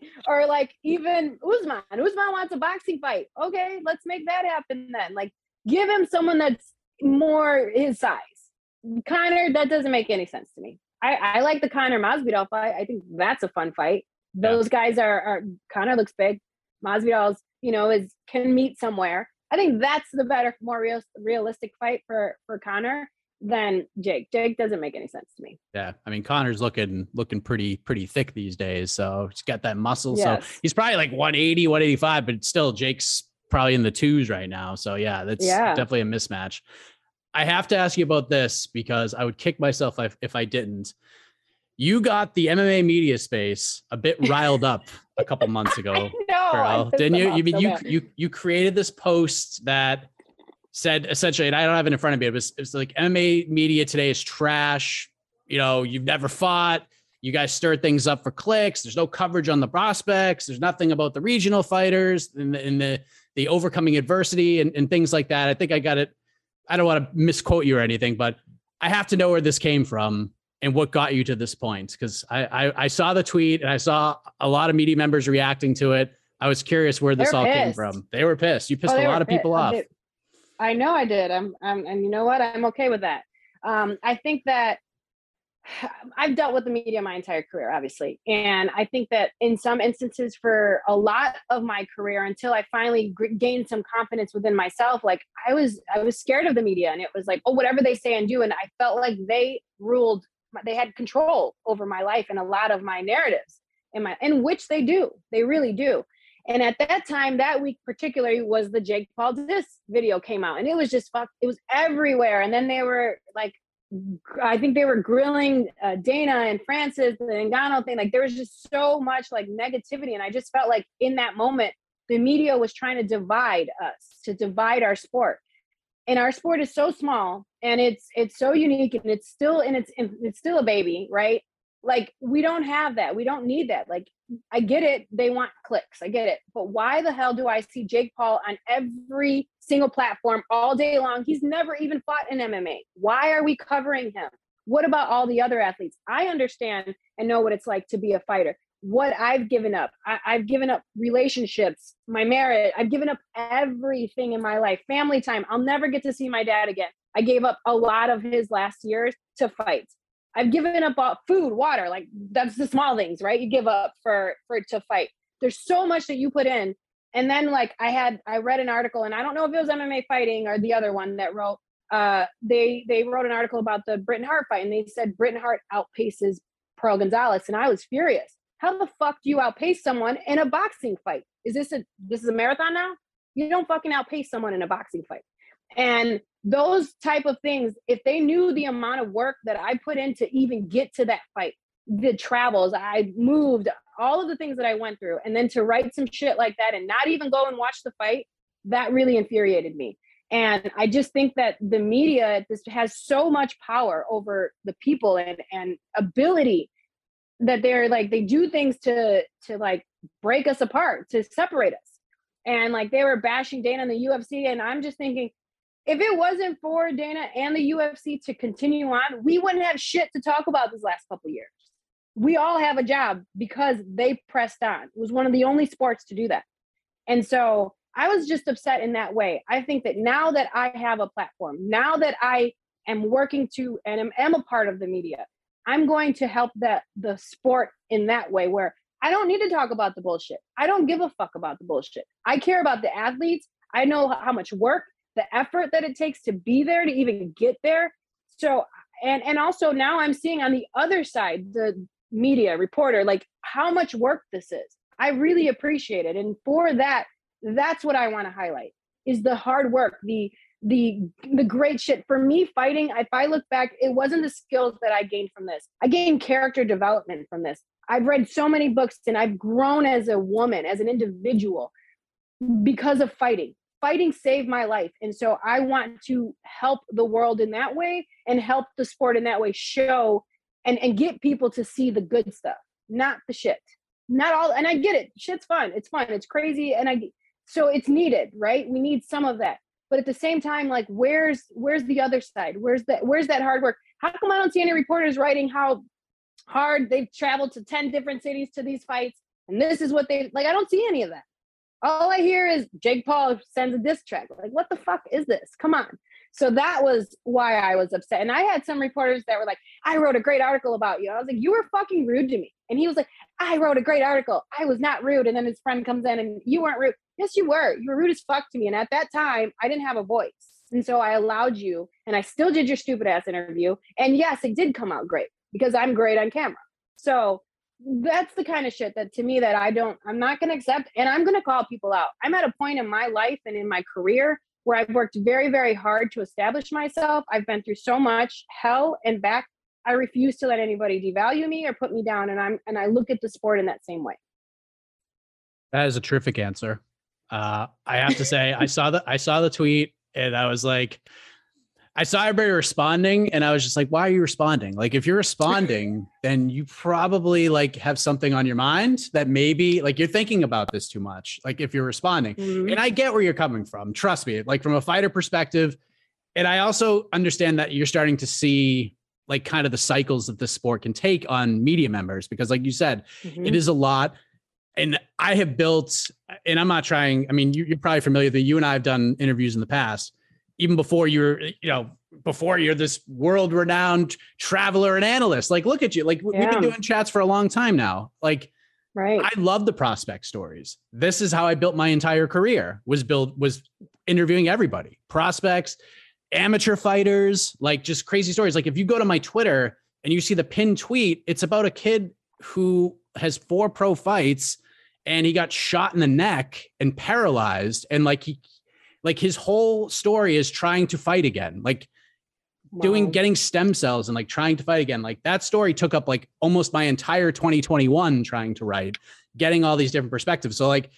or like even Usman. Usman wants a boxing fight. Okay, let's make that happen then. Like give him someone that's more his size. Conor, that doesn't make any sense to me. I, I like the Conor Masvidal fight. I think that's a fun fight. Those guys are, are Conor looks big. Masvidal's, you know, is can meet somewhere. I think that's the better, more real, realistic fight for for Conor than Jake. Jake doesn't make any sense to me.
Yeah, I mean Conor's looking looking pretty pretty thick these days, so he's got that muscle.
Yes.
So he's probably like 180, 185, but still Jake's probably in the twos right now. So yeah, that's
Yeah.
definitely a mismatch. I have to ask you about this because I would kick myself if, if I didn't. You got the MMA media space a bit riled up a couple months ago.
no,
didn't you? You mean you you you created this post that said essentially, and I don't have it in front of me. It was it was like MMA media today is trash. You know, you've never fought. You guys stir things up for clicks. There's no coverage on the prospects. There's nothing about the regional fighters and the, and the the overcoming adversity and, and things like that. I think I got it. I don't want to misquote you or anything, but I have to know where this came from and what got you to this point because I, I I saw the tweet and I saw a lot of media members reacting to it. I was curious where this
They're
all came from. They were pissed. You pissed
Oh,
a lot of people off.
I know I did. I'm, I'm, and you know what? I'm okay with that. Um, I think that I've dealt with the media my entire career, obviously, and I think that in some instances, for a lot of my career, until I finally gr- gained some confidence within myself, like I was, I was scared of the media, and it was like, oh, whatever they say and do, and I felt like they ruled, they had control over my life and a lot of my narratives, in my, in which they do, they really do. And at that time, that week particularly was the Jake Paul diss video came out, and it was just fuck. It was everywhere. And then they were like I think they were grilling uh, Dana and Francis, the Ngannou thing. Like there was just so much like negativity, and I just felt like in that moment, the media was trying to divide us, to divide our sport. And our sport is so small, and it's it's so unique, and it's still in its it's still a baby, right? Like we don't have that. We don't need that. Like I get it. They want clicks. I get it. But why the hell do I see Jake Paul on every single platform all day long? He's never even fought in MMA. Why are we covering him? What about all the other athletes? I understand and know what it's like to be a fighter. What I've given up, I, have given up relationships, my marriage, I've given up everything in my life, family time. I'll never get to see my dad again. I gave up a lot of his last years to fight. I've given up all food, water, like that's the small things, right? You give up for for to fight. There's so much that you put in. And then like I had I read an article and I don't know if it was MMA fighting or the other one that wrote uh they they wrote an article about the Britain Hart fight and they said Britain Hart outpaces Pearl Gonzalez and I was furious. How the fuck do you outpace someone in a boxing fight? Is this a this is a marathon now? You don't fucking outpace someone in a boxing fight. And those type of things, if they knew the amount of work that I put in to even get to that fight, the travels, I moved, all of the things that I went through, and then to write some shit like that and not even go and watch the fight, that really infuriated me. And I just think that the media this has so much power over the people and and ability that they're like they do things to to like break us apart, to separate us. And like they were bashing Dana in the UFC, and I'm just thinking, if it wasn't for Dana and the UFC to continue on, we wouldn't have shit to talk about this last couple years. We all have a job because they pressed on. It was one of the only sports to do that. And so I was just upset in that way. I think that now that I have a platform, now that I am working to and am, am a part of the media, I'm going to help the the sport in that way where I don't need to talk about the bullshit. I don't give a fuck about the bullshit. I care about the athletes. I know how much work the effort that it takes to be there to even get there. So and and also now i'm seeing on the other side the media reporter like how much work this is. I really appreciate it. And for that that's what i want to highlight is the hard work the the the great shit. For me fighting if i look back it wasn't the skills that i gained from this. I gained character development from this. I've read so many books and i've grown as a woman as an individual because of fighting fighting saved my life. And so I want to help the world in that way and help the sport in that way show and, and get people to see the good stuff, not the shit. Not all, and I get it. Shit's fun. It's fun. It's crazy. And I, so it's needed, right? We need some of that. But at the same time, like, where's where's the other side? Where's that? Where's that hard work? How come I don't see any reporters writing how hard they've traveled to ten different cities to these fights, and this is what they like? I don't see any of that all I hear is Jake Paul sends a diss track. Like, what the fuck is this? Come on. So that was why I was upset. And I had some reporters that were like, I wrote a great article about you. I was like, you were fucking rude to me. And he was like, I wrote a great article. I was not rude. And then his friend comes in and you weren't rude. Yes, you were. You were rude as fuck to me. And at that time, I didn't have a voice. And so I allowed you, and I still did your stupid ass interview. And yes, it did come out great because I'm great on camera. So that's the kind of shit that to me that I don't I'm not going to accept and I'm going to call people out. I'm at a point in my life and in my career where I've worked very very hard to establish myself. I've been through so much hell and back. I refuse to let anybody devalue me or put me down and I'm and I look at the sport in that same way.
That is a terrific answer. Uh, I have to say I saw the I saw the tweet and I was like I saw everybody responding and I was just like, why are you responding? Like, if you're responding, then you probably like have something on your mind that maybe like you're thinking about this too much. Like, if you're responding, mm-hmm. and I get where you're coming from, trust me, like from a fighter perspective. And I also understand that you're starting to see like kind of the cycles that the sport can take on media members because, like you said, mm-hmm. it is a lot. And I have built, and I'm not trying, I mean, you're probably familiar that you and I have done interviews in the past even before you're, you know, before you're this world renowned traveler and analyst. Like, look at you. Like, yeah. we've been doing chats for a long time now. Like,
right.
I love the prospect stories. This is how I built my entire career was built, was interviewing everybody, prospects, amateur fighters, like just crazy stories. Like, if you go to my Twitter and you see the pinned tweet, it's about a kid who has four pro fights and he got shot in the neck and paralyzed and like he like his whole story is trying to fight again. Like doing getting stem cells and like trying to fight again. Like that story took up like almost my entire 2021 trying to write, getting all these different perspectives. So like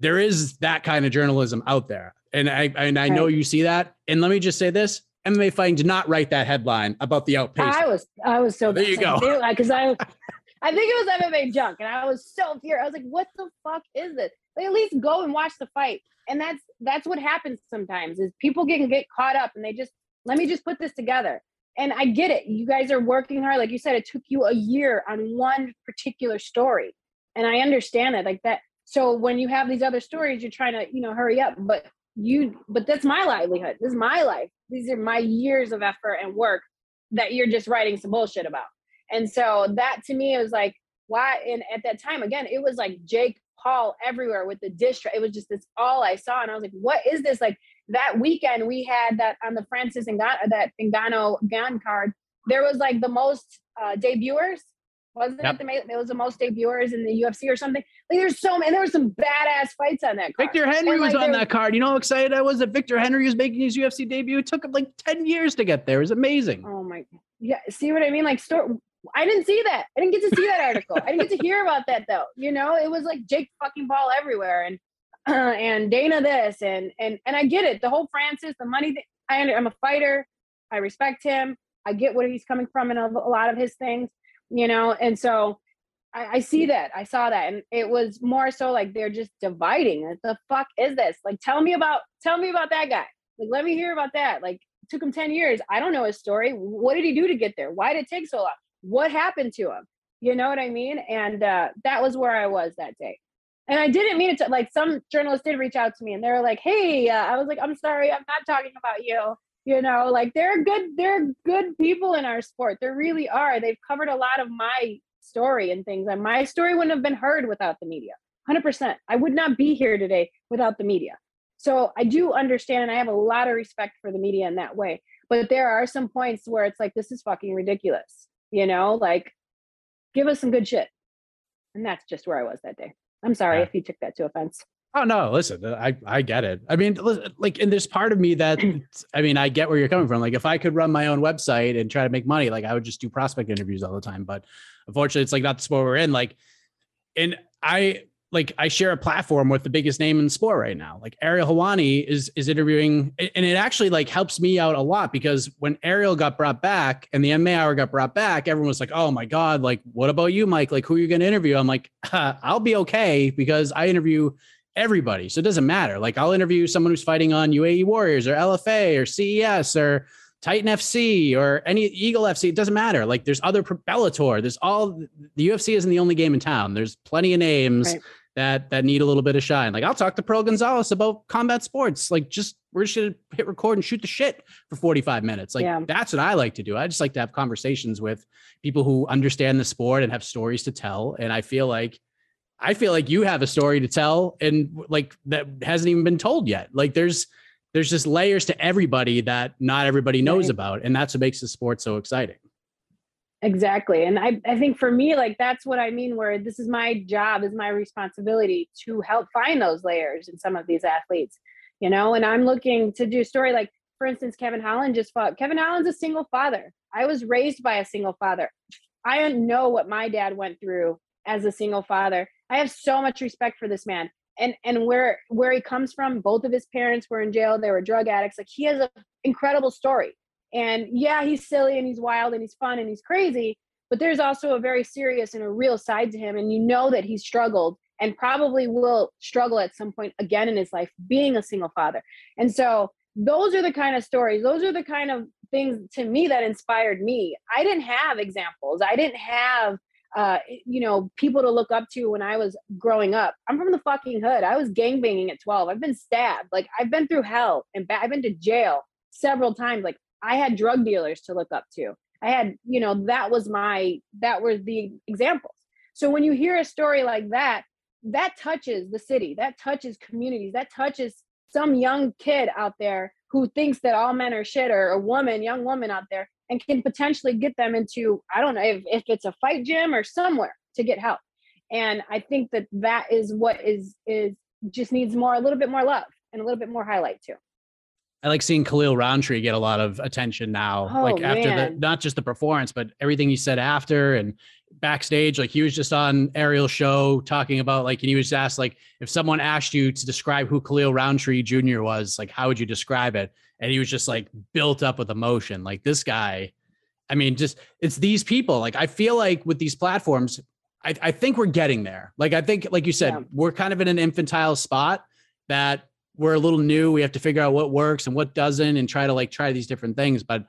there is that kind of journalism out there. And I and I know you see that. And let me just say this. MMA fighting did not write that headline about the outpaced.
I was I was so
There you go.
because I I think it was MMA junk and I was so furious. I was like, what the fuck is this? Like at least go and watch the fight. And that's that's what happens sometimes is people can get caught up and they just let me just put this together. And I get it. You guys are working hard. Like you said, it took you a year on one particular story. And I understand it like that. So when you have these other stories, you're trying to, you know, hurry up. But you but that's my livelihood. This is my life. These are my years of effort and work that you're just writing some bullshit about. And so that to me was like, why? And at that time, again, it was like Jake Paul everywhere with the track. It was just this all I saw. And I was like, what is this? Like that weekend we had that on the Francis and got that Ngannou Gan card, there was like the most uh, debuters. Wasn't
Yep.
it the there was the most debuters in the UFC or something? Like there's so many, there were some badass fights on that card.
Victor Henry
And,
was on
there-
that card. You know how excited I was that Victor Henry was making his UFC debut? It took him like 10 years to get there. It was amazing.
Oh my, yeah. See what I mean? Like, store. I didn't see that. I didn't get to see that article. I didn't get to hear about that though. You know, it was like Jake fucking Paul everywhere, and and Dana this, and and and I get it. The whole Francis, the money. I I'm a fighter. I respect him. I get where he's coming from and a, a lot of his things. You know, and so. I, I see that. I saw that, and it was more so like they're just dividing. What the fuck is this? Like, tell me about, tell me about that guy. Like, let me hear about that. Like, took him 10 years. I don't know his story. What did he do to get there? Why did it take so long? What happened to him? You know what I mean? And uh, that was where I was that day. And I didn't mean it to, like, some journalists did reach out to me and they were like, hey, uh, I was like, I'm sorry, I'm not talking about you. You know, like, they're good, they're good people in our sport. There really are. They've covered a lot of my story and things. And my story wouldn't have been heard without the media. 100%. I would not be here today without the media. So I do understand and I have a lot of respect for the media in that way. But there are some points where it's like, this is fucking ridiculous. You know, like give us some good shit. And that's just where I was that day. I'm sorry
Yeah.
if you took that to offense.
Oh no, listen, uh, I I get it. I mean, like, and there's part of me that I mean, I get where you're coming from. Like, if I could run my own website and try to make money, like, I would just do prospect interviews all the time. But unfortunately, it's like not the sport we're in. Like, and I like I share a platform with the biggest name in sport right now. Like Ariel Helwani is is interviewing, and it actually like helps me out a lot because when Ariel got brought back and the MMA hour got brought back, everyone was like, "Oh my god, like what about you, Mike? Like who are you going to interview?" I'm like, "I'll be okay because I interview." everybody. So it doesn't matter. Like I'll interview someone who's fighting on UAE Warriors or LFA or CES or Titan FC or any Eagle FC. It doesn't matter. Like there's other Bellator. There's all the UFC isn't the only game in town. There's plenty of names
Right.
That that need a little bit of shine. Like I'll talk to Pearl Gonzalez about combat sports. Like just we're just gonna hit record and shoot the shit for 45 minutes. Like
Yeah.
that's what I like to do. I just like to have conversations with people who understand the sport and have stories to tell. And I feel like I feel like you have a story to tell and like that hasn't even been told yet. Like there's there's just layers to everybody that not everybody knows
Right.
about. And that's what makes the sport so exciting.
Exactly. And I, I think for me, like that's what I mean, where this is my job, is my responsibility to help find those layers in some of these athletes, you know, and I'm looking to do story like, for instance, Kevin Holland just fought. Kevin Holland's a single father. I was raised by a single father. I don't know what my dad went through as a single father. I have so much respect for this man. And and where where he comes from, both of his parents were in jail. They were drug addicts. Like he has an incredible story. And yeah, he's silly and he's wild and he's fun and he's crazy, but there's also a very serious and a real side to him. And you know that he's struggled and probably will struggle at some point again in his life being a single father. And so those are the kind of stories, those are the kind of things to me that inspired me. I didn't have examples. I didn't have uh, you know, people to look up to when I was growing up. I'm from the fucking hood. I was gangbanging at 12. I've been stabbed. Like I've been through hell and ba- I've been to jail several times. Like I had drug dealers to look up to. I had, you know, that was my, that were the examples. So when you hear a story like that, that touches the city, that touches communities, that touches some young kid out there who thinks that all men are shit or a woman, young woman out there, and can potentially get them into, I don't know, if, if it's a fight gym or somewhere to get help. And I think that that is what is, is just needs more, a little bit more love and a little bit more highlight too.
I like seeing Khalil Rountree get a lot of attention now.
Oh,
like after the not just the performance, but everything he said after and backstage. Like he was just on Ariel's show talking about like and he was asked like if someone asked you to describe who Khalil Rountree Jr. was, like how would you describe it? And he was just like built up with emotion. Like this guy, I mean, just it's these people. Like I feel like with these platforms, I, I think we're getting there. Like I think, like you said,
Yeah.
we're kind of in an infantile spot that we're a little new. We have to figure out what works and what doesn't, and try to like try these different things. But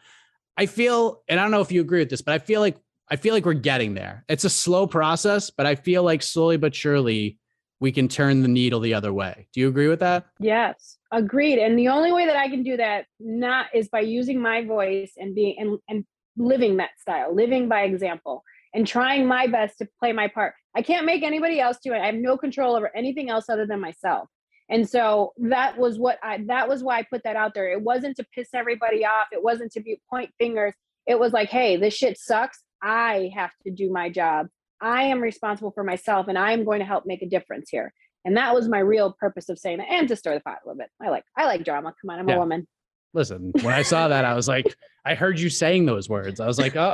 I feel, and I don't know if you agree with this, but I feel like I feel like we're getting there. It's a slow process, but I feel like slowly but surely we can turn the needle the other way. Do you agree with that?
Yes, agreed. And the only way that I can do that not is by using my voice and being and and living that style, living by example, and trying my best to play my part. I can't make anybody else do it. I have no control over anything else other than myself. And so that was what I that was why I put that out there. It wasn't to piss everybody off. It wasn't to be point fingers. It was like, hey, this shit sucks. I have to do my job. I am responsible for myself and I am going to help make a difference here. And that was my real purpose of saying that and to stir the pot a little bit. I like I like drama. Come on, I'm
Yeah.
a woman.
Listen, when I saw that, I was like, I heard you saying those words. I was like, uh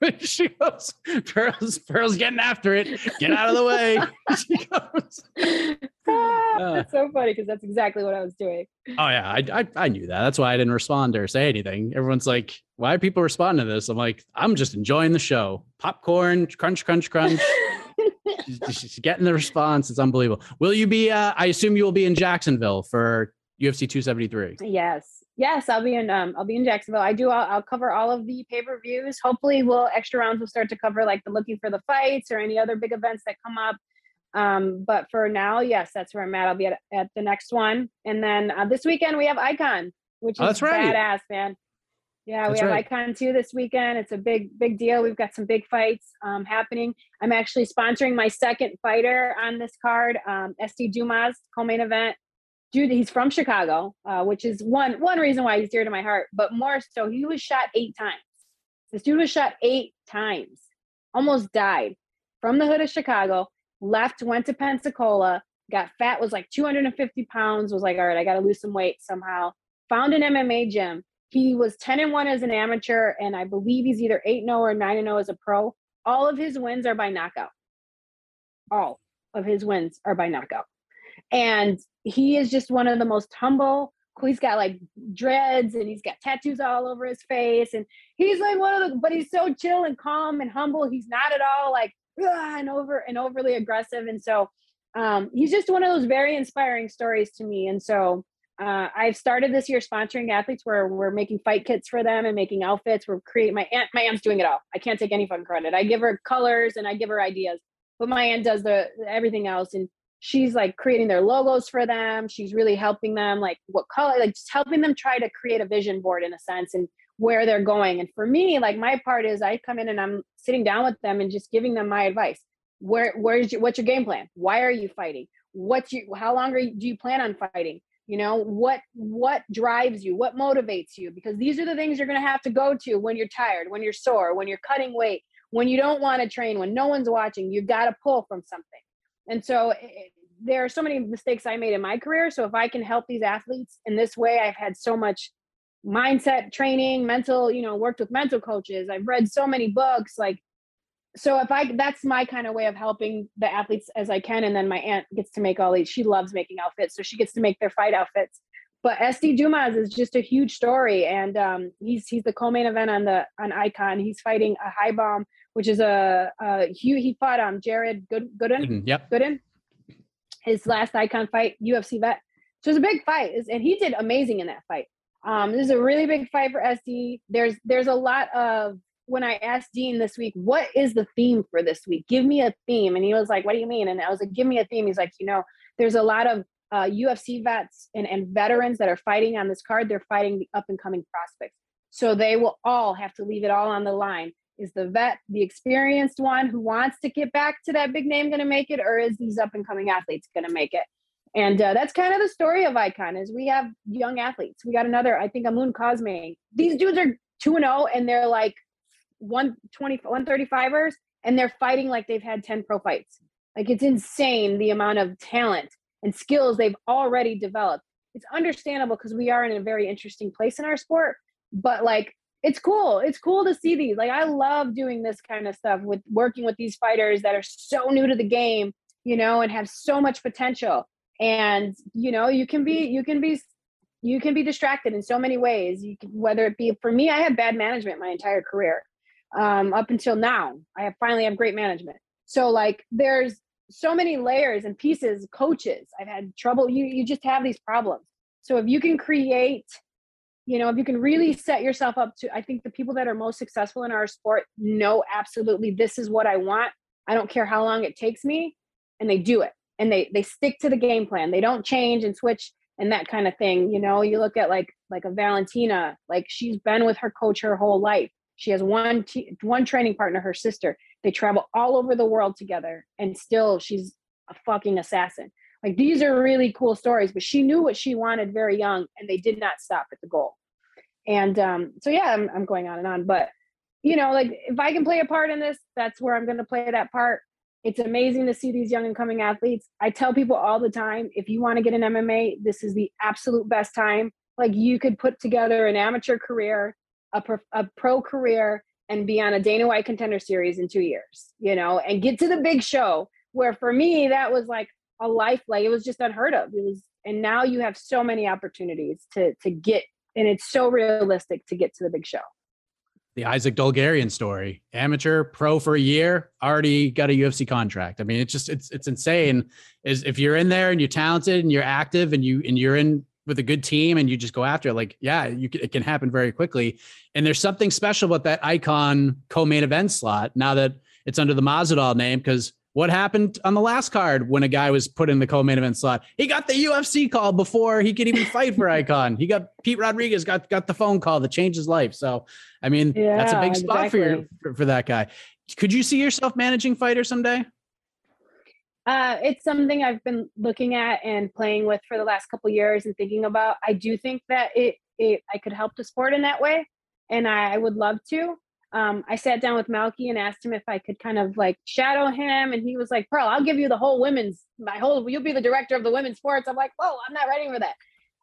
oh. she goes, Pearl's, Pearl's getting after it. Get out of the way. she goes,
Ah,
Uh.
it's so funny because that's exactly what I was doing.
Oh yeah, I, I I knew that. That's why I didn't respond or say anything. Everyone's like, "Why are people responding to this?" I'm like, "I'm just enjoying the show. Popcorn, crunch, crunch, crunch." she's, she's getting the response. It's unbelievable. Will you be? Uh, I assume you will be in Jacksonville for UFC 273.
Yes. Yes, I'll be in um I'll be in Jacksonville. I do I'll, I'll cover all of the pay-per-views. Hopefully we'll extra rounds will start to cover like the looking for the fights or any other big events that come up. Um but for now, yes, that's where I'm at. I'll be at, at the next one. And then uh, this weekend we have Icon, which is
Oh, that's right.
badass, man. Yeah,
That's
we have
right.
Icon too this weekend. It's a big big deal. We've got some big fights um happening. I'm actually sponsoring my second fighter on this card, um SD Dumas co-main event dude he's from chicago uh, which is one one reason why he's dear to my heart but more so he was shot eight times. This dude was shot eight times almost died. From the hood of chicago left went to pensacola got fat was like 250 pounds was like all right i gotta lose some weight somehow. Found an mma gym. He was 10 and 1 as an amateur and i believe he's either 8 0 or 9 0 as a pro. All of his wins are by knockout. All of his wins are by knockout and he is just one of the most humble he's got like dreads and he's got tattoos all over his face and he's like one of the but he's so chill and calm and humble he's not at all like and over and overly aggressive and so um, he's just one of those very inspiring stories to me and so uh, I've started this year sponsoring athletes where we're making fight kits for them and making outfits. We're creating my aunt. My aunt's doing it all. I can't take any fucking credit. I give her colors and I give her ideas, but my aunt does the everything else. And she's like creating their logos for them. She's really helping them, like what color, like just helping them try to create a vision board in a sense and where they're going. And for me, like my part is I come in and I'm sitting down with them and just giving them my advice. Where, where's your, what's your game plan? Why are you fighting? What's you, how long are you, do you plan on fighting? You know, what, what drives you? What motivates you? Because these are the things you're going to have to go to when you're tired, when you're sore, when you're cutting weight, when you don't want to train, when no one's watching, you've got to pull from something. And so it, there are so many mistakes I made in my career. So if I can help these athletes in this way, I've had so much mindset training, mental, you know, worked with mental coaches. I've read so many books. Like, so if I, that's my kind of way of helping the athletes as I can. And then my aunt gets to make all these, she loves making outfits. So she gets to make their fight outfits. But SD Dumas is just a huge story. And um, he's, he's the co-main event on the, on Icon. He's fighting a high bomb, which is a, a he, he fought um, Jared Good, Gooden.
Mhm, Yep.
Gooden, his last icon fight, UFC vet. So it's a big fight, and he did amazing in that fight. Um, this is a really big fight for SD. There's there's a lot of when I asked Dean this week, what is the theme for this week? Give me a theme, and he was like, "What do you mean?" And I was like, "Give me a theme." He's like, "You know, there's a lot of uh, UFC vets and, and veterans that are fighting on this card. They're fighting the up and coming prospects, so they will all have to leave it all on the line." Is the vet the experienced one who wants to get back to that big name going to make it, or is these up and coming athletes going to make it? And uh, that's kind of the story of Icon is we have young athletes. We got another, I think, Amun Cosme. These dudes are 2 and 0 and they're like 120 135ers and they're fighting like they've had 10 pro fights. Like it's insane the amount of talent and skills they've already developed. it's understandable because we are in a very interesting place in our sport. But like, it's cool. It's cool to see these. Like, I love doing this kind of stuff with working with these fighters that are so new to the game, you know, and have so much potential. And you know, you can be, you can be you can be distracted in so many ways you can whether it be for me i had bad management my entire career um, up until now i have finally have great management so like there's so many layers and pieces coaches i've had trouble you you just have these problems so if you can create you know if you can really set yourself up to i think the people that are most successful in our sport know absolutely this is what i want. I don't care how long it takes me. And they do it. And they they stick to the game plan. They don't change and switch and that kind of thing you know? You look at like like a valentina like she's been with her coach her whole life. She has one t- one training partner her sister. They travel all over the world together and still she's a fucking assassin like these are really cool stories but she knew what she wanted very young and they did not stop at the goal and um so yeah i'm, I'm going on and on but you know like if i can play a part in this that's where i'm going to play that part it's amazing to see these young and coming athletes. I tell people all the time if you want to get an MMA, this is the absolute best time. Like you could put together an amateur career, a pro, a pro career, and be on a Dana White contender series in two years, you know, and get to the big show. Where for me, that was like a life, like it was just unheard of. It was, and now you have so many opportunities to to get, and it's so realistic to get to the big show
the Isaac Dulgarian story. Amateur, pro for a year, already got a UFC contract. I mean, it's just it's it's insane. Is if you're in there and you're talented and you're active and you and you're in with a good team and you just go after it, like yeah, you can, it can happen very quickly. And there's something special about that icon co-main event slot now that it's under the Masvidal name because what happened on the last card when a guy was put in the co-main event slot? He got the UFC call before he could even fight for Icon. He got Pete Rodriguez got got the phone call that changed his life. So, I mean, yeah, that's a big spot exactly. for, your, for for that guy. Could you see yourself managing fighters someday?
Uh, it's something I've been looking at and playing with for the last couple years and thinking about. I do think that it, it I could help the sport in that way, and I, I would love to um, I sat down with Malki and asked him if I could kind of like shadow him. And he was like, Pearl, I'll give you the whole women's, my whole, you'll be the director of the women's sports. I'm like, whoa, I'm not ready for that.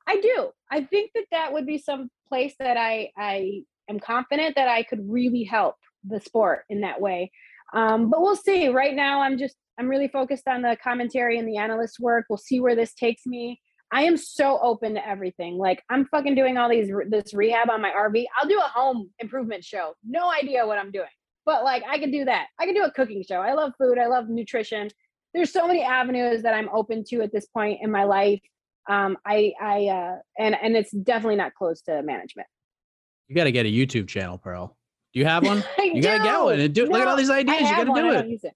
I do. I think that that would be some place that I, I am confident that I could really help the sport in that way. Um, but we'll see. Right now, I'm just, I'm really focused on the commentary and the analyst work. We'll see where this takes me. I am so open to everything. Like I'm fucking doing all these this rehab on my RV. I'll do a home improvement show. No idea what I'm doing. But like I can do that. I can do a cooking show. I love food. I love nutrition. There's so many avenues that I'm open to at this point in my life. Um I I uh and and it's definitely not close to management.
You got to get a YouTube channel, Pearl. Do you have one? you got to get one and do no, look at all these ideas. You got to do it. it.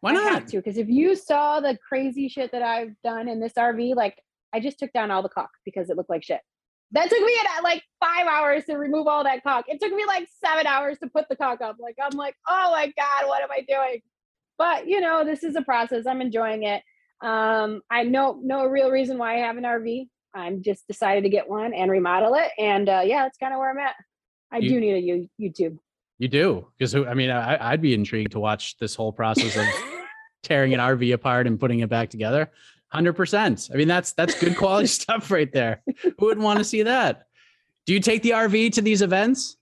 Why not?
I have to because if you saw the crazy shit that I've done in this RV, like I just took down all the caulk because it looked like shit. That took me like five hours to remove all that caulk. It took me like seven hours to put the caulk up. Like I'm like, oh my god, what am I doing? But you know, this is a process. I'm enjoying it. Um, I know no real reason why I have an RV. I'm just decided to get one and remodel it, and uh, yeah, that's kind of where I'm at. I you, do need a YouTube.
You do because I mean, I, I'd be intrigued to watch this whole process of tearing an RV apart and putting it back together. Hundred percent. I mean, that's that's good quality stuff right there. Who would want to see that? Do you take the RV to these events?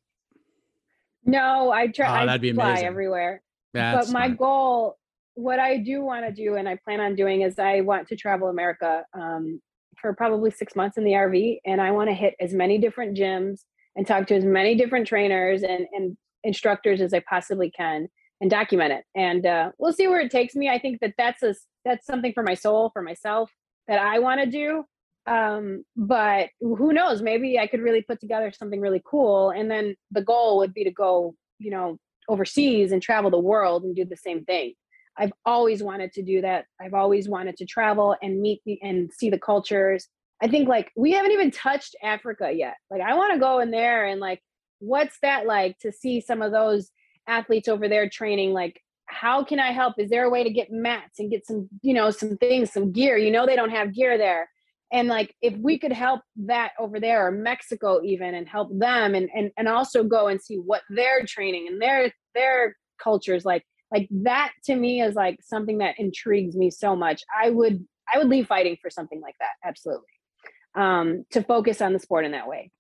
No, I try. Oh, that'd be fly amazing. everywhere. That's but my fun. goal, what I do want to do, and I plan on doing, is I want to travel America um, for probably six months in the RV, and I want to hit as many different gyms and talk to as many different trainers and, and instructors as I possibly can and document it. And uh, we'll see where it takes me. I think that that's a that's something for my soul, for myself that I want to do. Um, but who knows? Maybe I could really put together something really cool. And then the goal would be to go, you know, overseas and travel the world and do the same thing. I've always wanted to do that. I've always wanted to travel and meet the, and see the cultures. I think like we haven't even touched Africa yet. Like I want to go in there and like, what's that like to see some of those athletes over there training like how can i help? Is there a way to get mats and get some you know some things some gear? You know they don't have gear there. And like if we could help that over there or mexico even and help them and and, and also go and see what they're training and their their cultures like like that to me is like something that intrigues me so much. I would i would leave fighting for something like that absolutely um, to focus on the sport in that way.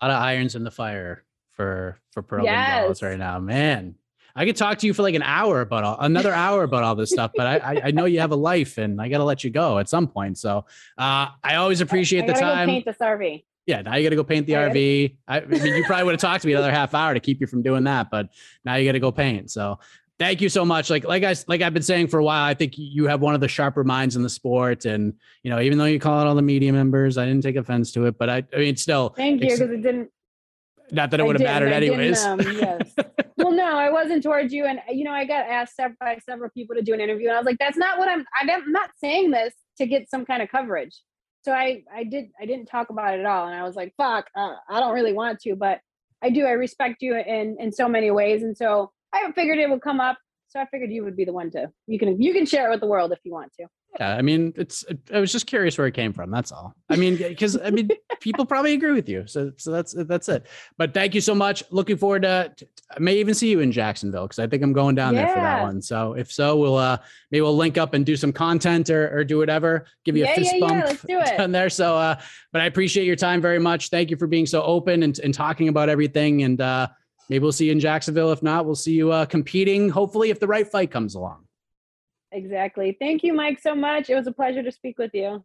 A lot of irons in the fire for for Pearl
Yes.
Gonzalez right now, man. I could talk to you for like an hour about all, another hour about all this stuff, but I, I know you have a life and I got to let you go at some point. So uh, I always appreciate
I
the time.
paint this RV.
Yeah, now you got to go paint the
I
RV. I, I mean, you probably would have talked to me another half hour to keep you from doing that, but now you got to go paint. So thank you so much. Like like I like I've been saying for a while, I think you have one of the sharper minds in the sport, and you know even though you call it all the media members, I didn't take offense to it, but I I mean still,
Thank you, because it didn't.
Not that it would have mattered
I
anyways.
um, yes. well, no, I wasn't towards you, and you know, I got asked by several people to do an interview, and I was like, "That's not what I'm. I'm not saying this to get some kind of coverage." So I, I did, I didn't talk about it at all, and I was like, "Fuck, uh, I don't really want to," but I do. I respect you in in so many ways, and so I figured it would come up. So I figured you would be the one to you can you can share it with the world if you want to.
Yeah, I mean, it's. I was just curious where it came from. That's all. I mean, because I mean, people probably agree with you. So, so that's that's it. But thank you so much. Looking forward to. to- I may even see you in Jacksonville because I think I'm going down there for that one. So if so, we'll uh maybe we'll link up and do some content or or do whatever. Give you a fist
yeah, yeah,
bump
let's do it.
down there. So, uh, but I appreciate your time very much. Thank you for being so open and and talking about everything. And uh, maybe we'll see you in Jacksonville. If not, we'll see you uh competing. Hopefully, if the right fight comes along.
Exactly. Thank you, Mike, so much. It was a pleasure to speak with you.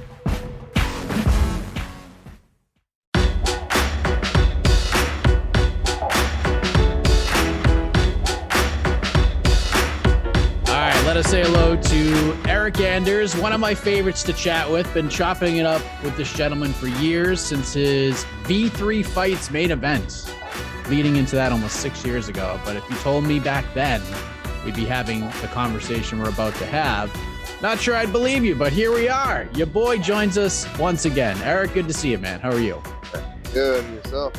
To Eryk Anders, one of my favorites to chat with. Been chopping it up with this gentleman for years since his V3 Fights main event, leading into that almost six years ago. But if you told me back then we'd be having the conversation we're about to have, not sure I'd believe you, but here we are. Your boy joins us once again. Eryk, good to see you, man. How are you?
Good yourself.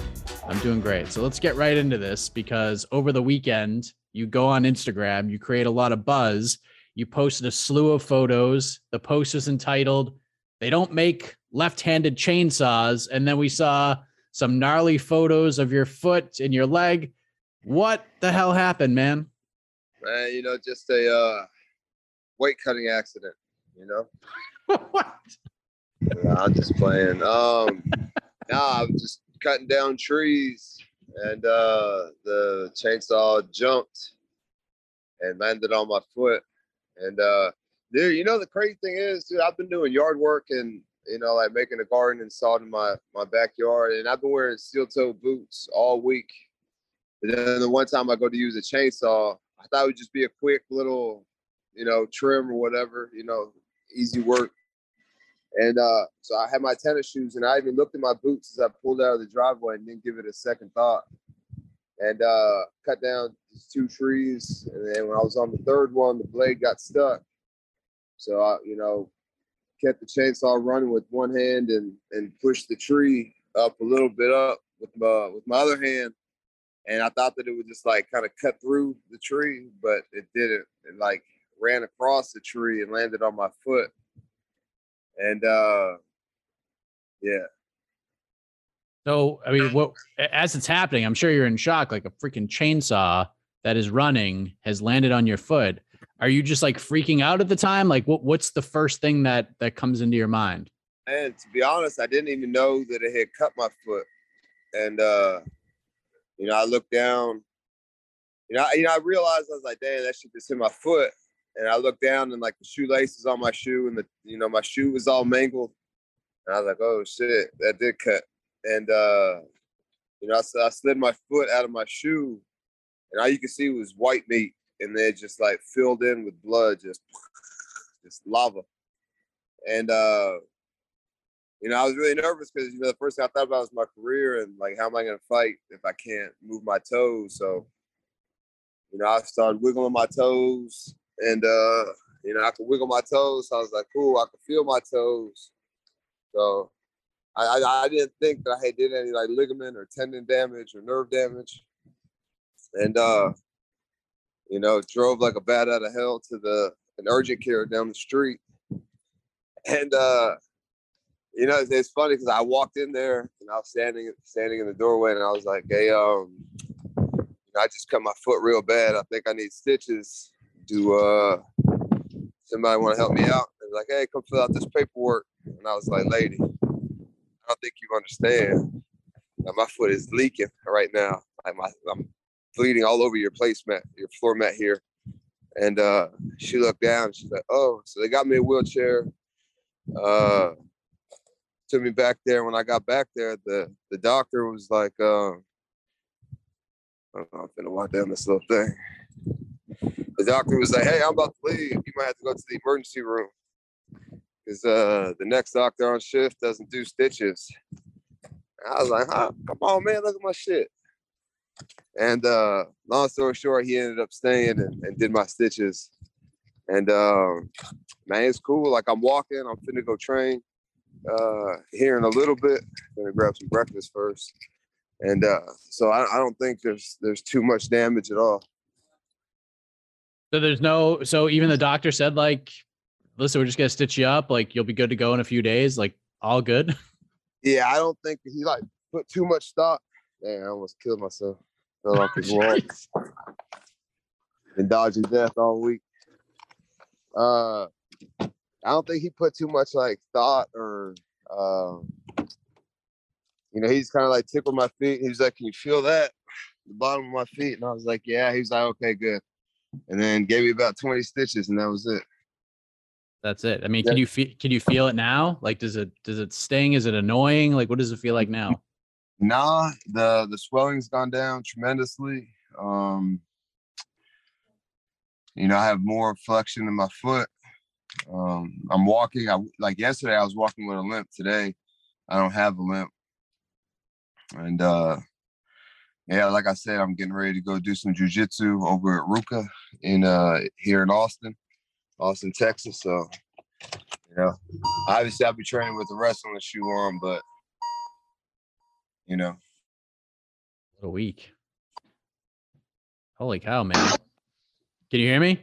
I'm doing great. So let's get right into this because over the weekend, you go on Instagram, you create a lot of buzz. You posted a slew of photos. The post was entitled, They Don't Make Left Handed Chainsaws. And then we saw some gnarly photos of your foot and your leg. What the hell happened, man?
Man, you know, just a uh, weight cutting accident. You know,
what?
I'm just playing. Um, nah, I'm just cutting down trees, and uh, the chainsaw jumped and landed on my foot. And uh, dude, you know the crazy thing is, dude, I've been doing yard work and you know, like making a garden and sod in my my backyard, and I've been wearing steel toe boots all week. And then the one time I go to use a chainsaw, I thought it would just be a quick little, you know, trim or whatever, you know, easy work. And uh, so I had my tennis shoes, and I even looked at my boots as I pulled out of the driveway and didn't give it a second thought. And uh, cut down two trees, and then when I was on the third one, the blade got stuck. So I, you know, kept the chainsaw running with one hand and and pushed the tree up a little bit up with my with my other hand. And I thought that it would just like kind of cut through the tree, but it didn't. It like ran across the tree and landed on my foot. And uh yeah.
So, I mean, what as it's happening, I'm sure you're in shock. Like a freaking chainsaw that is running has landed on your foot. Are you just like freaking out at the time? Like, what what's the first thing that that comes into your mind?
And to be honest, I didn't even know that it had cut my foot. And uh, you know, I looked down, you know, I- you know, I realized I was like, damn, that shit just hit my foot. And I looked down and like the shoelaces on my shoe and the you know, my shoe was all mangled. And I was like, oh shit, that did cut. And uh, you know, I, I slid my foot out of my shoe, and all you could see was white meat, and then it just like filled in with blood, just just lava. And uh you know, I was really nervous because you know the first thing I thought about was my career and like how am I going to fight if I can't move my toes? So, you know, I started wiggling my toes, and uh, you know, I could wiggle my toes. So I was like, cool, I could feel my toes. So, I I, I didn't think that I had did any like ligament or tendon damage or nerve damage, and uh, you know, drove like a bat out of hell to the an urgent care down the street, and uh you know, it's, it's funny because I walked in there and I was standing standing in the doorway and I was like, "Hey, um, I just cut my foot real bad. I think I need stitches. Do uh, somebody want to help me out?" They're like, "Hey, come fill out this paperwork." And I was like, "Lady, don't think you understand. Now, my foot is leaking right now. I'm bleeding all over your placemat, your floor mat here." And uh, she looked down. She's like, "Oh, so they got me a wheelchair." Uh, took me back there. When I got back there, the the doctor was like, I don't know, I'm gonna walk down this little thing. The doctor was like, "Hey, I'm about to leave. You might have to go to the emergency room because uh, the next doctor on shift doesn't do stitches." I was like, huh? "Come on, man, look at my shit." And uh, long story short, he ended up staying and, and did my stitches. And um, man, it's cool. Like I'm walking, I'm finna go train uh, here in a little bit. Gonna grab some breakfast first, and uh, so I, I don't think there's there's too much damage at all.
So there's no. So even the doctor said like, listen, we're just gonna stitch you up. Like you'll be good to go in a few days. Like all good.
Yeah, I don't think he like put too much thought. Man, I almost killed myself. Fell off the wall. Been dodging death all week. Uh, I don't think he put too much like thought or um, you know, he's kind of like tickled my feet. He was like, Can you feel that? The bottom of my feet. And I was like, Yeah. He was like, Okay, good. And then gave me about 20 stitches and that was it.
That's it. I mean, can you feel can you feel it now? Like does it does it sting? Is it annoying? Like what does it feel like now?
Nah, the the swelling's gone down tremendously. Um, you know, I have more flexion in my foot. Um, I'm walking. I like yesterday. I was walking with a limp. Today, I don't have a limp. And uh, yeah, like I said, I'm getting ready to go do some jujitsu over at Ruka in uh here in Austin, Austin, Texas. So, you know, obviously I'll be training with the wrestling shoe on, but you know,
What a week. Holy cow, man. Can you hear me?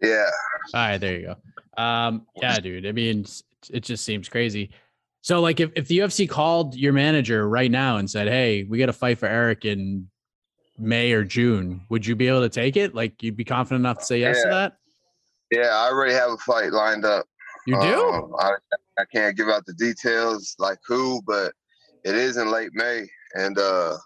yeah.
All right, there you go. Um, yeah, dude. I mean, it just seems crazy. So, like, if, if the UFC called your manager right now and said, "Hey, we got to fight for Eryk in May or June," would you be able to take it? Like, you'd be confident enough to say yes to that?
Yeah, I already have a fight lined up.
You do?
Um, I, I can't give out the details like who, but it is in late May, and uh,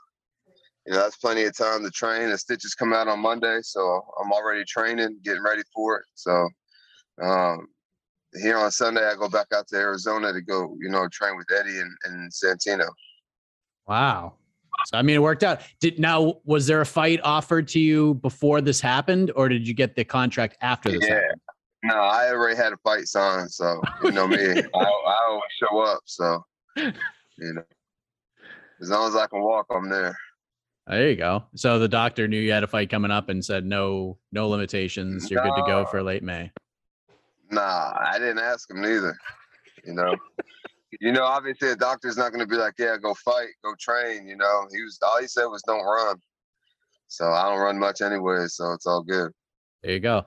you know that's plenty of time to train. The stitches come out on Monday, so I'm already training, getting ready for it. So um, here on Sunday, I go back out to Arizona to go, you know, train with Eddie and, and Santino.
Wow. So I mean, it worked out. Did now was there a fight offered to you before this happened, or did you get the contract after this?
Yeah.
happened?
No, I already had a fight signed, so you know me. I, I always show up, so you know, as long as I can walk, I'm there.
There you go. So the doctor knew you had a fight coming up and said no, no limitations. You're good to go for late May.
Nah, I didn't ask him neither. You know, you know, obviously the doctor's not going to be like, yeah, go fight, go train. You know, he was all he said was don't run. So I don't run much anyway, so it's all good.
There you go.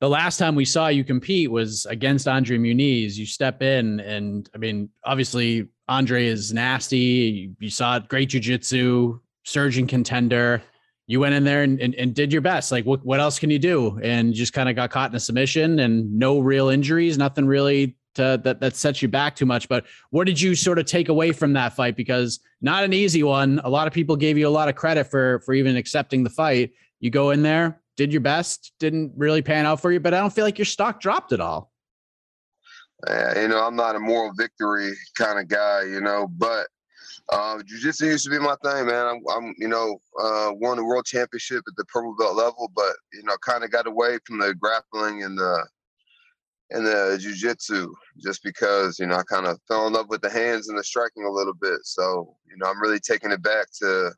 The last time we saw you compete was against Andre Muniz. You step in, and I mean, obviously, Andre is nasty. You, you saw it, great jujitsu, surging contender. You went in there and, and, and did your best. Like, what, what else can you do? And just kind of got caught in a submission and no real injuries, nothing really that, that sets you back too much. But what did you sort of take away from that fight? Because not an easy one. A lot of people gave you a lot of credit for for even accepting the fight. You go in there, did your best, didn't really pan out for you, but I don't feel like your stock dropped at all.
Uh, you know, I'm not a moral victory kind of guy, you know, but uh, jiu-jitsu used to be my thing, man. I'm, I'm you know, uh, won the world championship at the purple belt level, but you know, kind of got away from the grappling and the in the jujitsu, just because you know I kind of fell in love with the hands and the striking a little bit. So you know I'm really taking it back to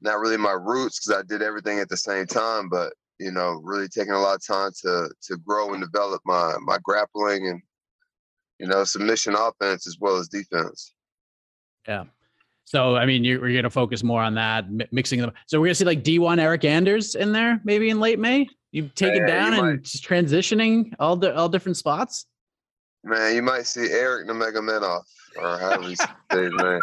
not really my roots because I did everything at the same time, but you know really taking a lot of time to to grow and develop my my grappling and you know submission offense as well as defense.
Yeah. So I mean, you're, you're going to focus more on that, mi- mixing them. So we're going to see like D1 Eryk Anders in there, maybe in late May. You've taken down
you
and
might.
just transitioning all the all different spots.
Man, you might see Eryk Nemegamenov or however you say his name.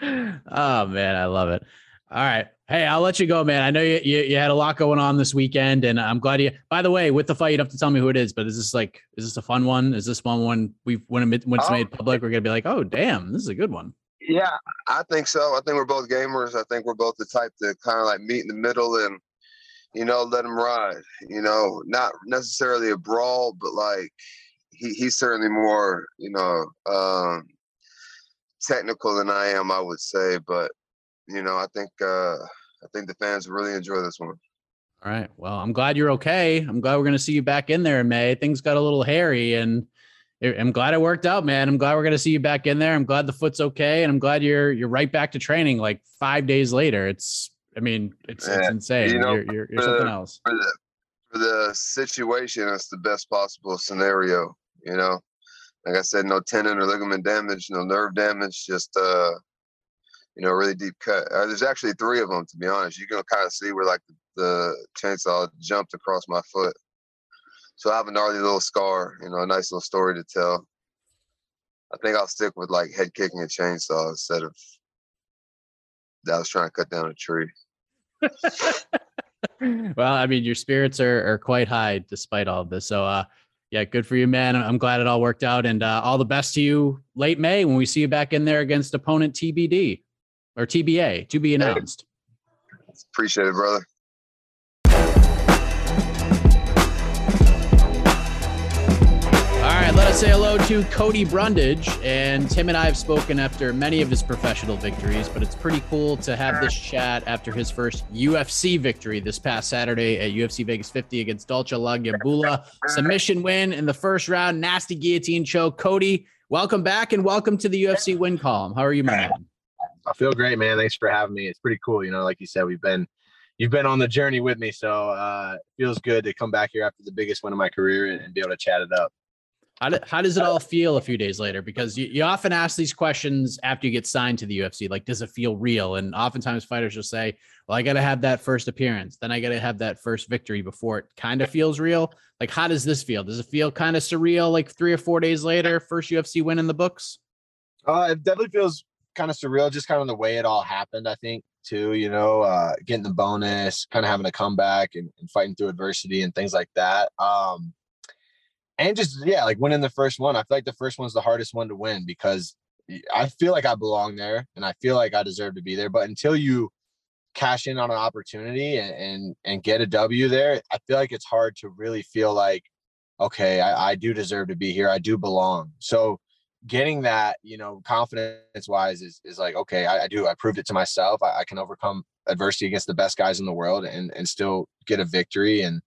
oh man, I love it. All right. Hey, I'll let you go, man. I know you, you you had a lot going on this weekend, and I'm glad you. By the way, with the fight, you don't have to tell me who it is, but is this like is this a fun one? Is this one when we when it, when it's
Oh.
made public, we're gonna be like, oh damn, this is a good one.
Yeah, I think so. I think we're both gamers. I think we're both the type to kind of like meet in the middle and, you know, let him ride. You know, not necessarily a brawl, but like he, he's certainly more, you know, um, technical than I am, I would say. But, you know, I think uh, I think the fans really enjoy this one.
All right. Well, I'm glad you're okay. I'm glad we're gonna see you back in there in May. Things got a little hairy, and I'm glad it worked out, man. I'm glad we're gonna see you back in there. I'm glad the foot's okay, and I'm glad you're you're right back to training like five days later. It's I mean, it's it's insane.
you know,
you're you're, you're something
uh,
else.
For the for the situation, it's the best possible scenario. You know, like I said, no tendon or ligament damage, no nerve damage, just uh, you know, really deep cut. Uh, there's actually three of them, to be honest. You can kind of see where like the, the chainsaw jumped across my foot. So I have a gnarly little scar, you know, a nice little story to tell. I think I'll stick with like head kicking a chainsaw instead of that I was trying to cut down a tree.
well, I mean, your spirits are, are quite high despite all of this. So, uh, yeah, good for you, man. I'm glad it all worked out, and uh, all the best to you late May when we see you back in there against opponent TBD or TBA to be announced.
Appreciate it, brother.
Us say hello to Cody Brundage. And Tim and I have spoken after many of his professional victories, but it's pretty cool to have this chat after his first UFC victory this past Saturday at UFC Vegas 50 against Dalcha Lungiambula. Submission win in the first round, nasty guillotine choke. Cody, welcome back and welcome to the UFC win column. How are you, man?
I feel great, man. Thanks for having me. It's pretty cool. You know, like you said, we've been you've been on the journey with me, so uh, feels good to come back here after the biggest win of my career and, and be able to chat it up.
How, do, how does it all feel a few days later? Because you, you often ask these questions after you get signed to the UFC, like, does it feel real? And oftentimes fighters will say, well, I got to have that first appearance. Then I got to have that first victory before it kind of feels real. Like, how does this feel? Does it feel kind of surreal, like three or four days later, first UFC win in the books?
Uh, it definitely feels kind of surreal, just kind of the way it all happened. I think too. You know, uh, getting the bonus, kind of having a comeback and, and fighting through adversity and things like that. Um, and just yeah, like winning the first one. I feel like the first one's the hardest one to win because I feel like I belong there and I feel like I deserve to be there. But until you cash in on an opportunity and and, and get a W there, I feel like it's hard to really feel like, okay, I, I do deserve to be here. I do belong. So getting that, you know, confidence wise is is like, okay, I, I do. I proved it to myself. I, I can overcome adversity against the best guys in the world and and still get a victory and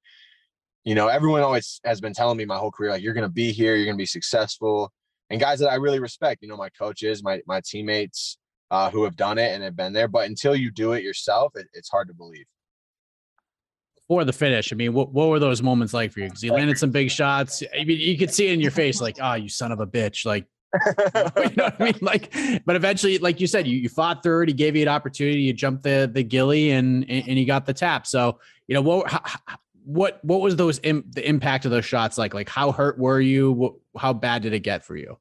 you know, everyone always has been telling me my whole career, like, you're going to be here, you're going to be successful. And guys that I really respect, you know, my coaches, my, my teammates uh, who have done it and have been there. But until you do it yourself, it, it's hard to believe.
For the finish, I mean, what, what were those moments like for you? Because you landed some big shots. I mean, you could see it in your face, like, oh, you son of a bitch. Like, you know what I mean? Like, but eventually, like you said, you, you fought third. He gave you an opportunity. You jumped the the gilly, and and, and you got the tap. So, you know what? How, what what was those Im- the impact of those shots like? Like, how hurt were you? How bad did it get for you?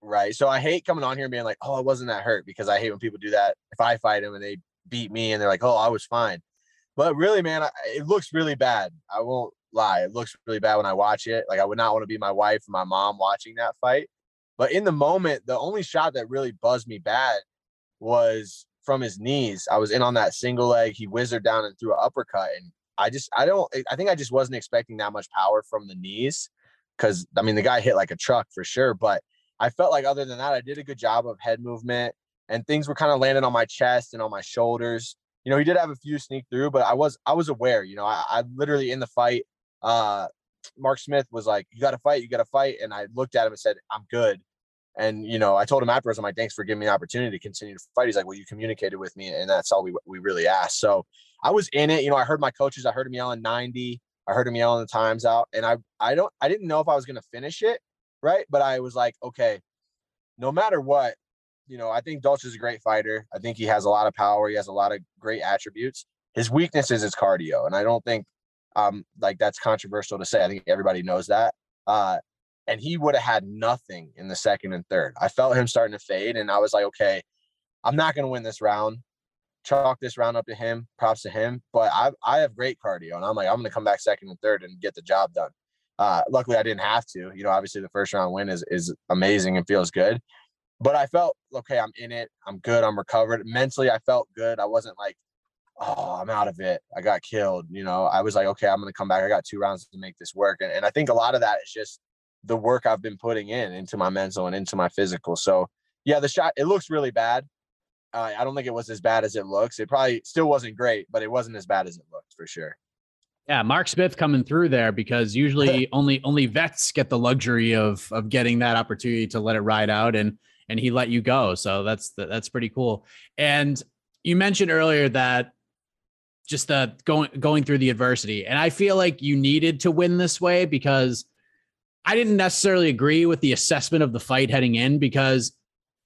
Right. So I hate coming on here and being like, oh, I wasn't that hurt because I hate when people do that. If I fight them and they beat me and they're like, oh, I was fine. But really, man, I, it looks really bad. I won't lie. It looks really bad when I watch it. Like I would not want to be my wife and my mom watching that fight. But in the moment, the only shot that really buzzed me bad was from his knees. I was in on that single leg. He whizzed down and threw an uppercut. And I just, I don't, I think I just wasn't expecting that much power from the knees. Cause I mean, the guy hit like a truck for sure. But I felt like other than that, I did a good job of head movement and things were kind of landing on my chest and on my shoulders. You know, he did have a few sneak through, but I was I was aware. You know, I, I literally in the fight uh Mark Smith was like, "You got to fight, you got to fight," and I looked at him and said, "I'm good." And you know, I told him afterwards, I'm like, "Thanks for giving me the opportunity to continue to fight." He's like, "Well, you communicated with me, and that's all we we really asked." So I was in it. You know, I heard my coaches. I heard him yelling 90. I heard him yelling the times out, and I I don't I didn't know if I was to finish it, right? But I was like, okay, no matter what, you know, I think Dalcha is a great fighter. I think he has a lot of power. He has a lot of great attributes. His weakness is his cardio, and I don't think um like that's controversial to say. I think everybody knows that. Uh, and he would have had nothing in the second and third. I felt him starting to fade, and I was like, okay, I'm not going to win this round chalk this round up to him. Props to him. But I I have great cardio, and I'm like I'm gonna come back second and third and get the job done. Uh, luckily, I didn't have to. You know, obviously the first round win is is amazing and feels good. But I felt okay. I'm in it. I'm good. I'm recovered. Mentally, I felt good. I wasn't like, oh, I'm out of it. I got killed. You know, I was like, okay, I'm gonna come back. I got two rounds to make this work. And and I think a lot of that is just the work I've been putting in into my mental and into my physical. So yeah, the shot it looks really bad. Uh, I don't think it was as bad as it looks. It probably still wasn't great, but it wasn't as bad as it looked for sure.
Yeah, Mark Smith coming through there because usually only only vets get the luxury of of getting that opportunity to let it ride out and and he let you go. So that's that's pretty cool. And you mentioned earlier that just the going going through the adversity and I feel like you needed to win this way because I didn't necessarily agree with the assessment of the fight heading in because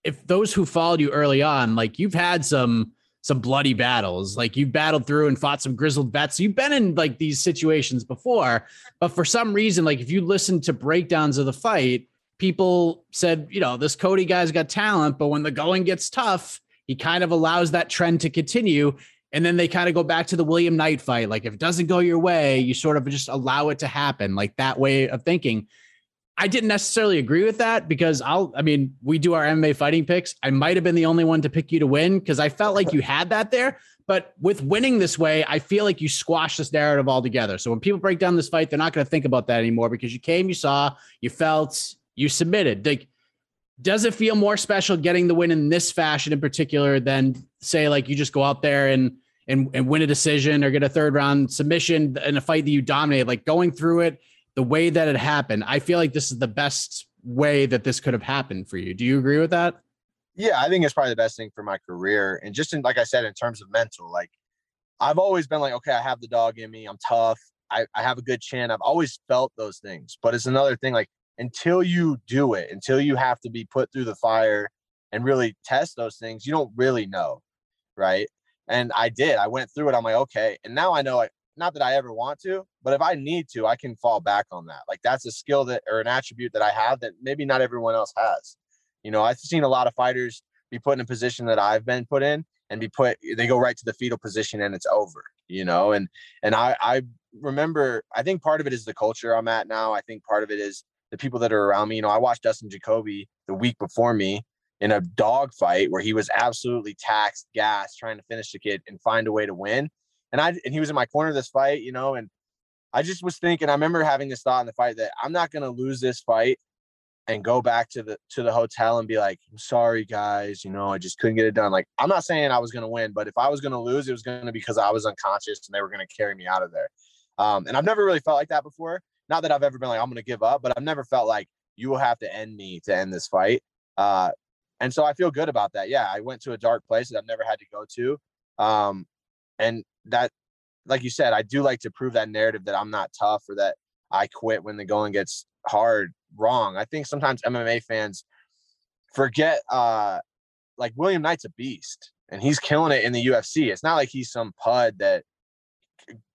if those who followed you early on, like you've had some some bloody battles, like you've battled through and fought some grizzled vets. You've been in like these situations before, but for some reason, like if you listen to breakdowns of the fight, people said, you know, this Cody guy's got talent, but when the going gets tough, he kind of allows that trend to continue. And then they kind of go back to the William Knight fight. Like if it doesn't go your way, you sort of just allow it to happen, like that way of thinking. I didn't necessarily agree with that because I'll, I mean, we do our MMA fighting picks. I might have been the only one to pick you to win because I felt like you had that there. But with winning this way, I feel like you squash this narrative altogether. So when people break down this fight, they're not going to think about that anymore because you came, you saw, you felt, you submitted. Like, does it feel more special getting the win in this fashion in particular than say like you just go out there and and, and win a decision or get a third round submission in a fight that you dominate? Like going through it the way that it happened, I feel like this is the best way that this could have happened for you. Do you agree with that?
Yeah, I think it's probably the best thing for my career. And just in, like I said, in terms of mental, like I've always been like, okay, I have the dog in me. I'm tough. I, I have a good chin. I've always felt those things. But it's another thing, like until you do it, until you have to be put through the fire and really test those things, you don't really know. Right. And I did. I went through it. I'm like, okay. And now I know like not that I ever want to, but if I need to, I can fall back on that. Like that's a skill that or an attribute that I have that maybe not everyone else has. You know, I've seen a lot of fighters be put in a position that I've been put in and be put they go right to the fetal position and it's over, you know. And and I I remember I think part of it is the culture I'm at now. I think part of it is the people that are around me. You know, I watched Dustin Jacoby the week before me in a dog fight where he was absolutely taxed, gas, trying to finish the kid and find a way to win and I and he was in my corner this fight, you know, and I just was thinking. I remember having this thought in the fight that I'm not to lose this fight and go back to the to the hotel and be like, "I'm sorry, guys. You know, I just couldn't get it done." Like, I'm not saying I was to win, but if I was to lose, it was to be because I was unconscious and they were to carry me out of there. Um, and I've never really felt like that before. Not that I've ever been like, "I'm to give up," but I've never felt like you will have to end me to end this fight. Uh, and so I feel good about that. Yeah, I went to a dark place that I've never had to go to. Um, and that like you said i do like to prove that narrative that i'm not tough or that i quit when the going gets hard wrong. I think sometimes mma fans forget uh like william knight's a beast and he's killing it in the ufc it's not like he's some pud that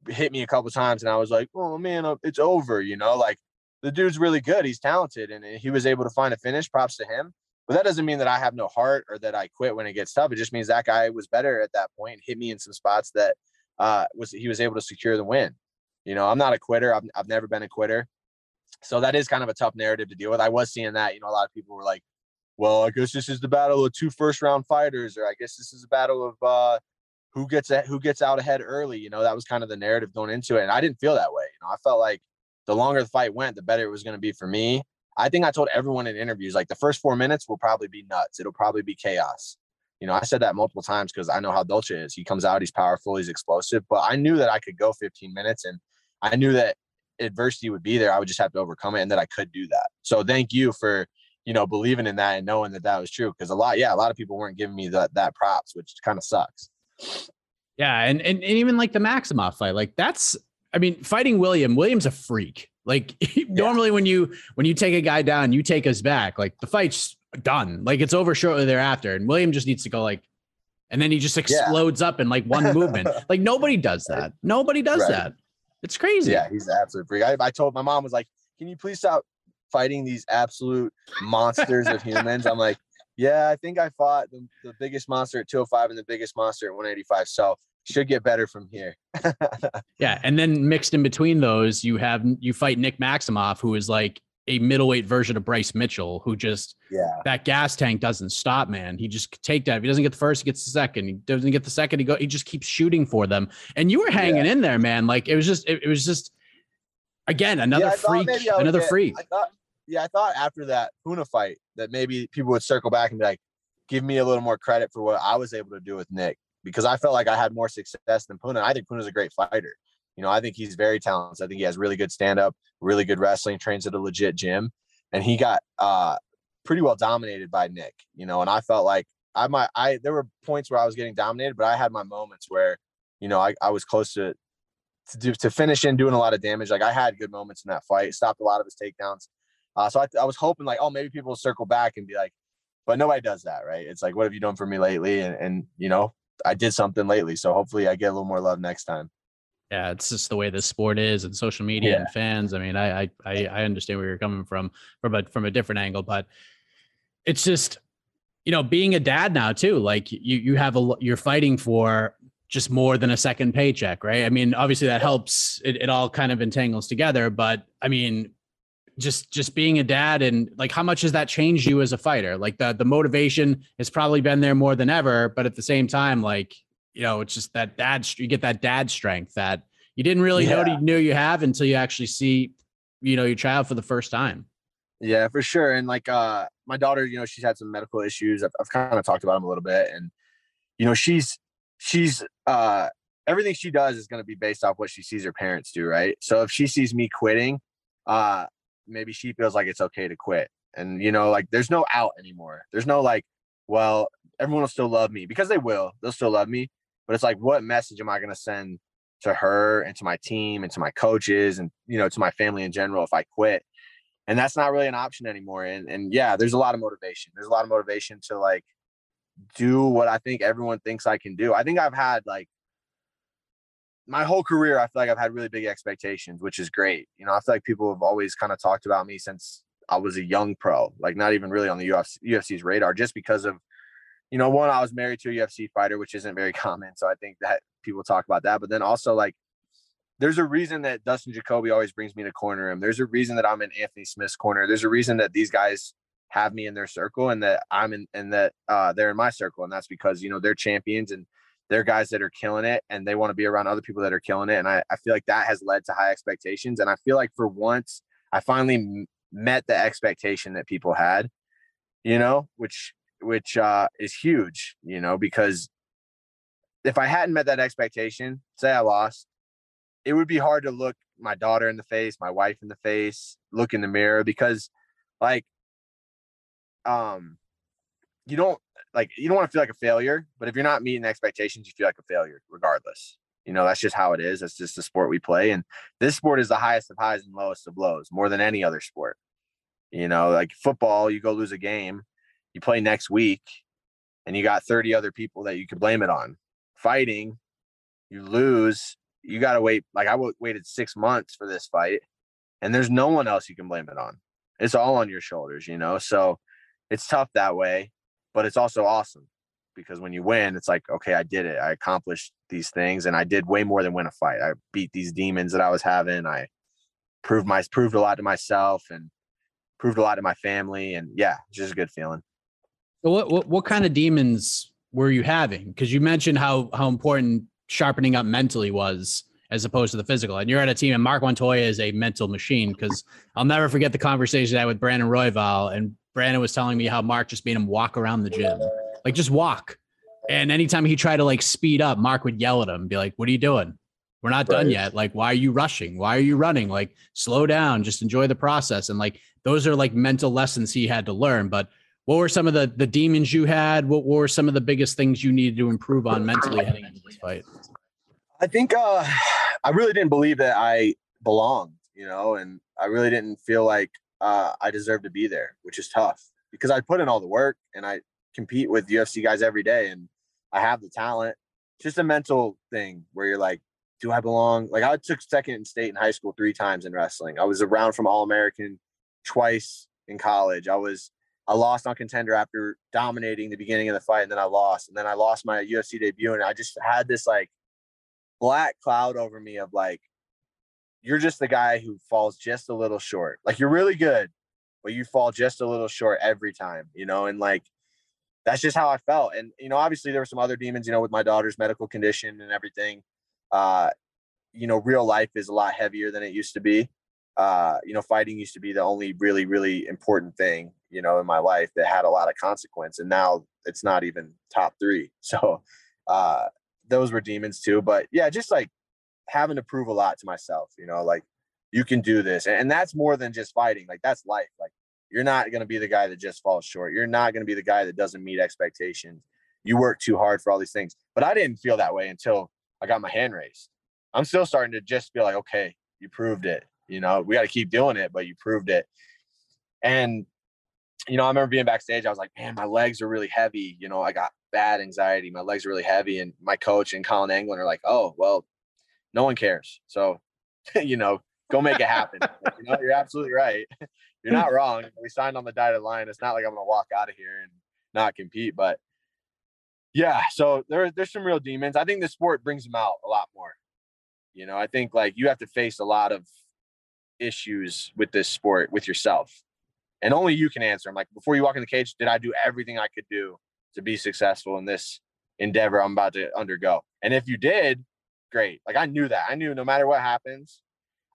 hit me a couple times and i was like oh man uh, it's over you know like the dude's really good. He's talented and he was able to find a finish props to him but that doesn't mean that I have no heart or that I quit when it gets tough. It just means that guy was better at that point, hit me in some spots that uh, was he was able to secure the win. You know, I'm not a quitter. I've, I've never been a quitter. So that is kind of a tough narrative to deal with. I was seeing that, you know, a lot of people were like, well, I guess this is the battle of two first round fighters, or I guess this is a battle of uh, who gets a, who gets out ahead early. You know, that was kind of the narrative going into it. And I didn't feel that way. You know, I felt like the longer the fight went, the better it was going to be for me. I think I told everyone in interviews, like the first four minutes will probably be nuts. It'll probably be chaos. You know, I said that multiple times because I know how Dalcha is. He comes out, he's powerful, he's explosive. But I knew that I could go 15 minutes, and I knew that adversity would be there, I would just have to overcome it and that I could do that. So thank you for, you know, believing in that and knowing that that was true. Cause a lot, yeah, a lot of people weren't giving me that, that props, which kind of sucks.
Yeah. And, and, and even like the Maximov fight, like that's, I mean, fighting William, William's a freak. Like normally when you, when you take a guy down, you take us back, like the fight's done. Like it's over shortly thereafter. And William just needs to go like, and then he just explodes yeah. up in like one movement. like nobody does that. Nobody does right. that. It's crazy.
Yeah, he's an absolute freak. I, I told my mom was like, "Can you please stop fighting these absolute monsters of humans?" I'm like, "Yeah, I think I fought the, the biggest monster at 205 and the biggest monster at 185. So should get better from here."
yeah, and then mixed in between those, you have you fight Nick Maximov, who is like a middleweight version of Bryce Mitchell, who just
yeah
that gas tank doesn't stop, man. He just take that. If he doesn't get the first, he gets the second. He doesn't get the second, he go. He just keeps shooting for them. And you were hanging yeah. in there, man. Like it was just it, it was just again another yeah, freak, another get, freak.
I thought, yeah, I thought after that Puna fight that maybe people would circle back and be like, give me a little more credit for what I was able to do with Nick because I felt like I had more success than Puna. I think Puna's a great fighter. You know, I think he's very talented. I think he has really good stand up, really good wrestling, trains at a legit gym. And he got uh, pretty well dominated by Nick, you know, and I felt like I might, I, there were points where I was getting dominated, but I had my moments where, you know, I, I was close to, to do, to finish in doing a lot of damage. Like I had good moments in that fight, stopped a lot of his takedowns. Uh, so I, I was hoping like, oh, maybe people will circle back and be like, but nobody does that, right? It's like, what have you done for me lately? And, and you know, I did something lately. So hopefully I get a little more love next time
yeah, it's just the way this sport is and social media yeah. and fans. I mean, I, I I understand where you're coming from from a from a different angle, but it's just you know being a dad now too. Like you you have a you're fighting for just more than a second paycheck, right? I mean, obviously that helps. It, it all kind of entangles together, but I mean, just just being a dad and like how much has that changed you as a fighter? Like the the motivation has probably been there more than ever, but at the same time, like you know, it's just that dad, you get that dad strength that you didn't really yeah. know you knew you have until you actually see, you know, your child for the first time.
Yeah, for sure. And like, uh, my daughter, you know, she's had some medical issues. I've, I've kind of talked about them a little bit and, you know, she's, she's, uh, everything she does is going to be based off what she sees her parents do. Right. So if she sees me quitting, uh, maybe she feels like it's okay to quit. And, you know, like there's no out anymore. There's no like, well, everyone will still love me because they will. They'll still love me but it's like what message am i to send to her and to my team and to my coaches and you know to my family in general if i quit and that's not really an option anymore and and yeah there's a lot of motivation there's a lot of motivation to like do what i think everyone thinks i can do i think i've had like my whole career i feel like i've had really big expectations which is great you know i feel like people have always kind of talked about me since i was a young pro like not even really on the UFC, ufc's radar just because of you know, one, I was married to a UFC fighter, which isn't very common. So I think that people talk about that. But then also, like, there's a reason that Dustin Jacoby always brings me to corner him. There's a reason that I'm in Anthony Smith's corner. There's a reason that these guys have me in their circle and that I'm in and that uh, they're in my circle. And that's because, you know, they're champions and they're guys that are killing it and they want to be around other people that are killing it. And I, I feel like that has led to high expectations. And I feel like for once, I finally met the expectation that people had, you know, which which uh, is huge, you know, because if I hadn't met that expectation, say I lost, it would be hard to look my daughter in the face, my wife in the face, look in the mirror because like um you don't like you don't want to feel like a failure, but if you're not meeting expectations, you feel like a failure regardless. You know, that's just how it is. That's just the sport we play. And this sport is the highest of highs and lowest of lows, more than any other sport. You know, like football, you go lose a game, you play next week and you got 30 other people that you could blame it on. Fighting, you lose, you got to wait. Like I waited six months for this fight, and there's no one else you can blame it on. It's all on your shoulders, you know? So it's tough that way, but it's also awesome because when you win, it's like, okay, I did it. I accomplished these things and I did way more than win a fight. I beat these demons that I was having. I proved my proved a lot to myself and proved a lot to my family. And yeah, it's just a good feeling.
So what, what what kind of demons were you having? Because you mentioned how how important sharpening up mentally was as opposed to the physical. And you're at a team, and Marc Montoya is a mental machine. Because I'll never forget the conversation I had with Brandon Royval, and Brandon was telling me how Marc just made him walk around the gym, like just walk. And anytime he tried to like speed up, Marc would yell at him, be like, "What are you doing? we're not done yet. Like, why are you rushing? Why are you running? Like, slow down, just enjoy the process. And like, those are like mental lessons he had to learn. But what were some of the the demons you had? What were some of the biggest things you needed to improve on mentally heading into this fight?
I think uh, I really didn't believe that I belonged, you know, and I really didn't feel like uh, I deserve to be there, which is tough because I put in all the work and I compete with UFC guys every day and I have the talent. It's just a mental thing where you're like, do I belong? Like I took second in state in high school three times in wrestling. I was around from All American twice in college. I was I lost on contender after dominating the beginning of the fight, and then I lost, and then I lost my UFC debut, and I just had this like black cloud over me of like, you're just the guy who falls just a little short. Like you're really good, but you fall just a little short every time, you know, and like that's just how I felt. And you know, obviously there were some other demons, you know, with my daughter's medical condition and everything. Uh, you know, real life is a lot heavier than it used to be. Uh, you know, fighting used to be the only really, really important thing, you know, in my life that had a lot of consequence. And now it's not even top three. So uh those were demons too. But yeah, just like having to prove a lot to myself, you know, like you can do this. And, that's more than just fighting. Like that's life. Like you're not going to be the guy that just falls short. You're not going to be the guy that doesn't meet expectations. You work too hard for all these things. But I didn't feel that way until I got my hand raised. I'm still starting to just feel like, okay, you proved it. You know, we got to keep doing it, but you proved it. And, you know, I remember being backstage. I was like, man, my legs are really heavy. You know, I got bad anxiety. My legs are really heavy. And my coach and Colin Anglin are like, oh, well, no one cares. So, you know, go make it happen. You know, you're absolutely right. You're not wrong. We signed on the dotted line. It's not like I'm going to walk out of here and not compete. But yeah, so there, there's some real demons. I think the sport brings them out a lot more. You know, I think like you have to face a lot of issues with this sport with yourself. And only you can answer them. Like before you walk in the cage, did I do everything I could do to be successful in this endeavor I'm about to undergo? And if you did, great. Like I knew that. I knew no matter what happens,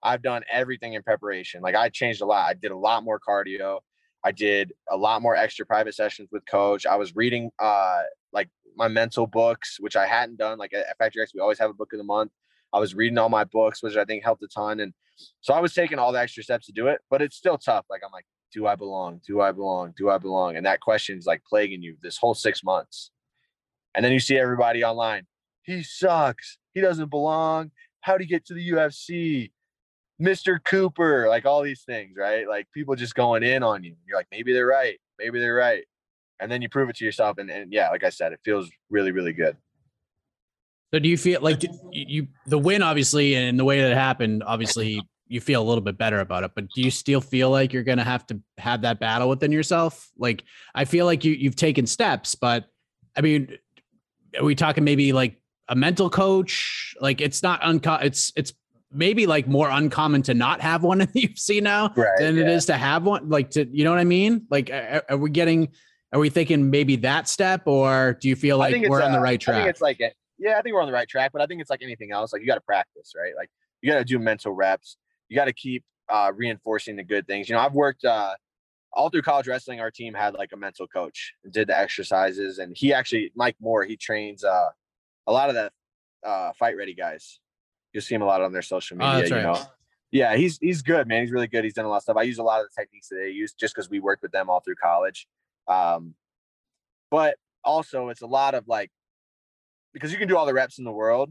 I've done everything in preparation. Like I changed a lot. I did a lot more cardio. I did a lot more extra private sessions with coach. I was reading uh like my mental books, which I hadn't done. Like at Factory X, we always have a book of the month. I was reading all my books, which I think helped a ton. And so I was taking all the extra steps to do it, but it's still tough. Like I'm like, do I belong? Do I belong? Do I belong? And that question is like plaguing you this whole six months. And then you see everybody online. He sucks. He doesn't belong. How'd he get to the UFC? Mr. Cooper, like all these things, right? Like people just going in on you. You're like, maybe they're right. Maybe they're right. And then you prove it to yourself. And, and yeah, like I said, it feels really, really good.
So do you feel like you, you the win obviously and the way that it happened, obviously you feel a little bit better about it, but do you still feel like you're gonna have to have that battle within yourself? Like I feel like you you've taken steps, but I mean, are we talking maybe like a mental coach? Like it's not unco it's it's maybe like more uncommon to not have one in the UFC now
Right,
than it
yeah.
is to have one. Like to you know what I mean? Like are, are we getting are we thinking maybe that step or do you feel like we're on the
uh,
right
I
track?
think it's like, a- yeah, I think we're on the right track, but I think it's like anything else. Like you got to practice, right? Like you got to do mental reps. You got to keep uh, reinforcing the good things. You know, I've worked uh, all through college wrestling. Our team had like a mental coach, and did the exercises, and he actually, Mike Moore, he trains uh, a lot of the uh, fight ready guys. You'll see him a lot on their social
Oh,
media.
that's
you know, yeah, he's he's good, man. He's really good. He's done a lot of stuff. I use a lot of the techniques that they use just because we worked with them all through college. Um, but also it's a lot of like because you can do all the reps in the world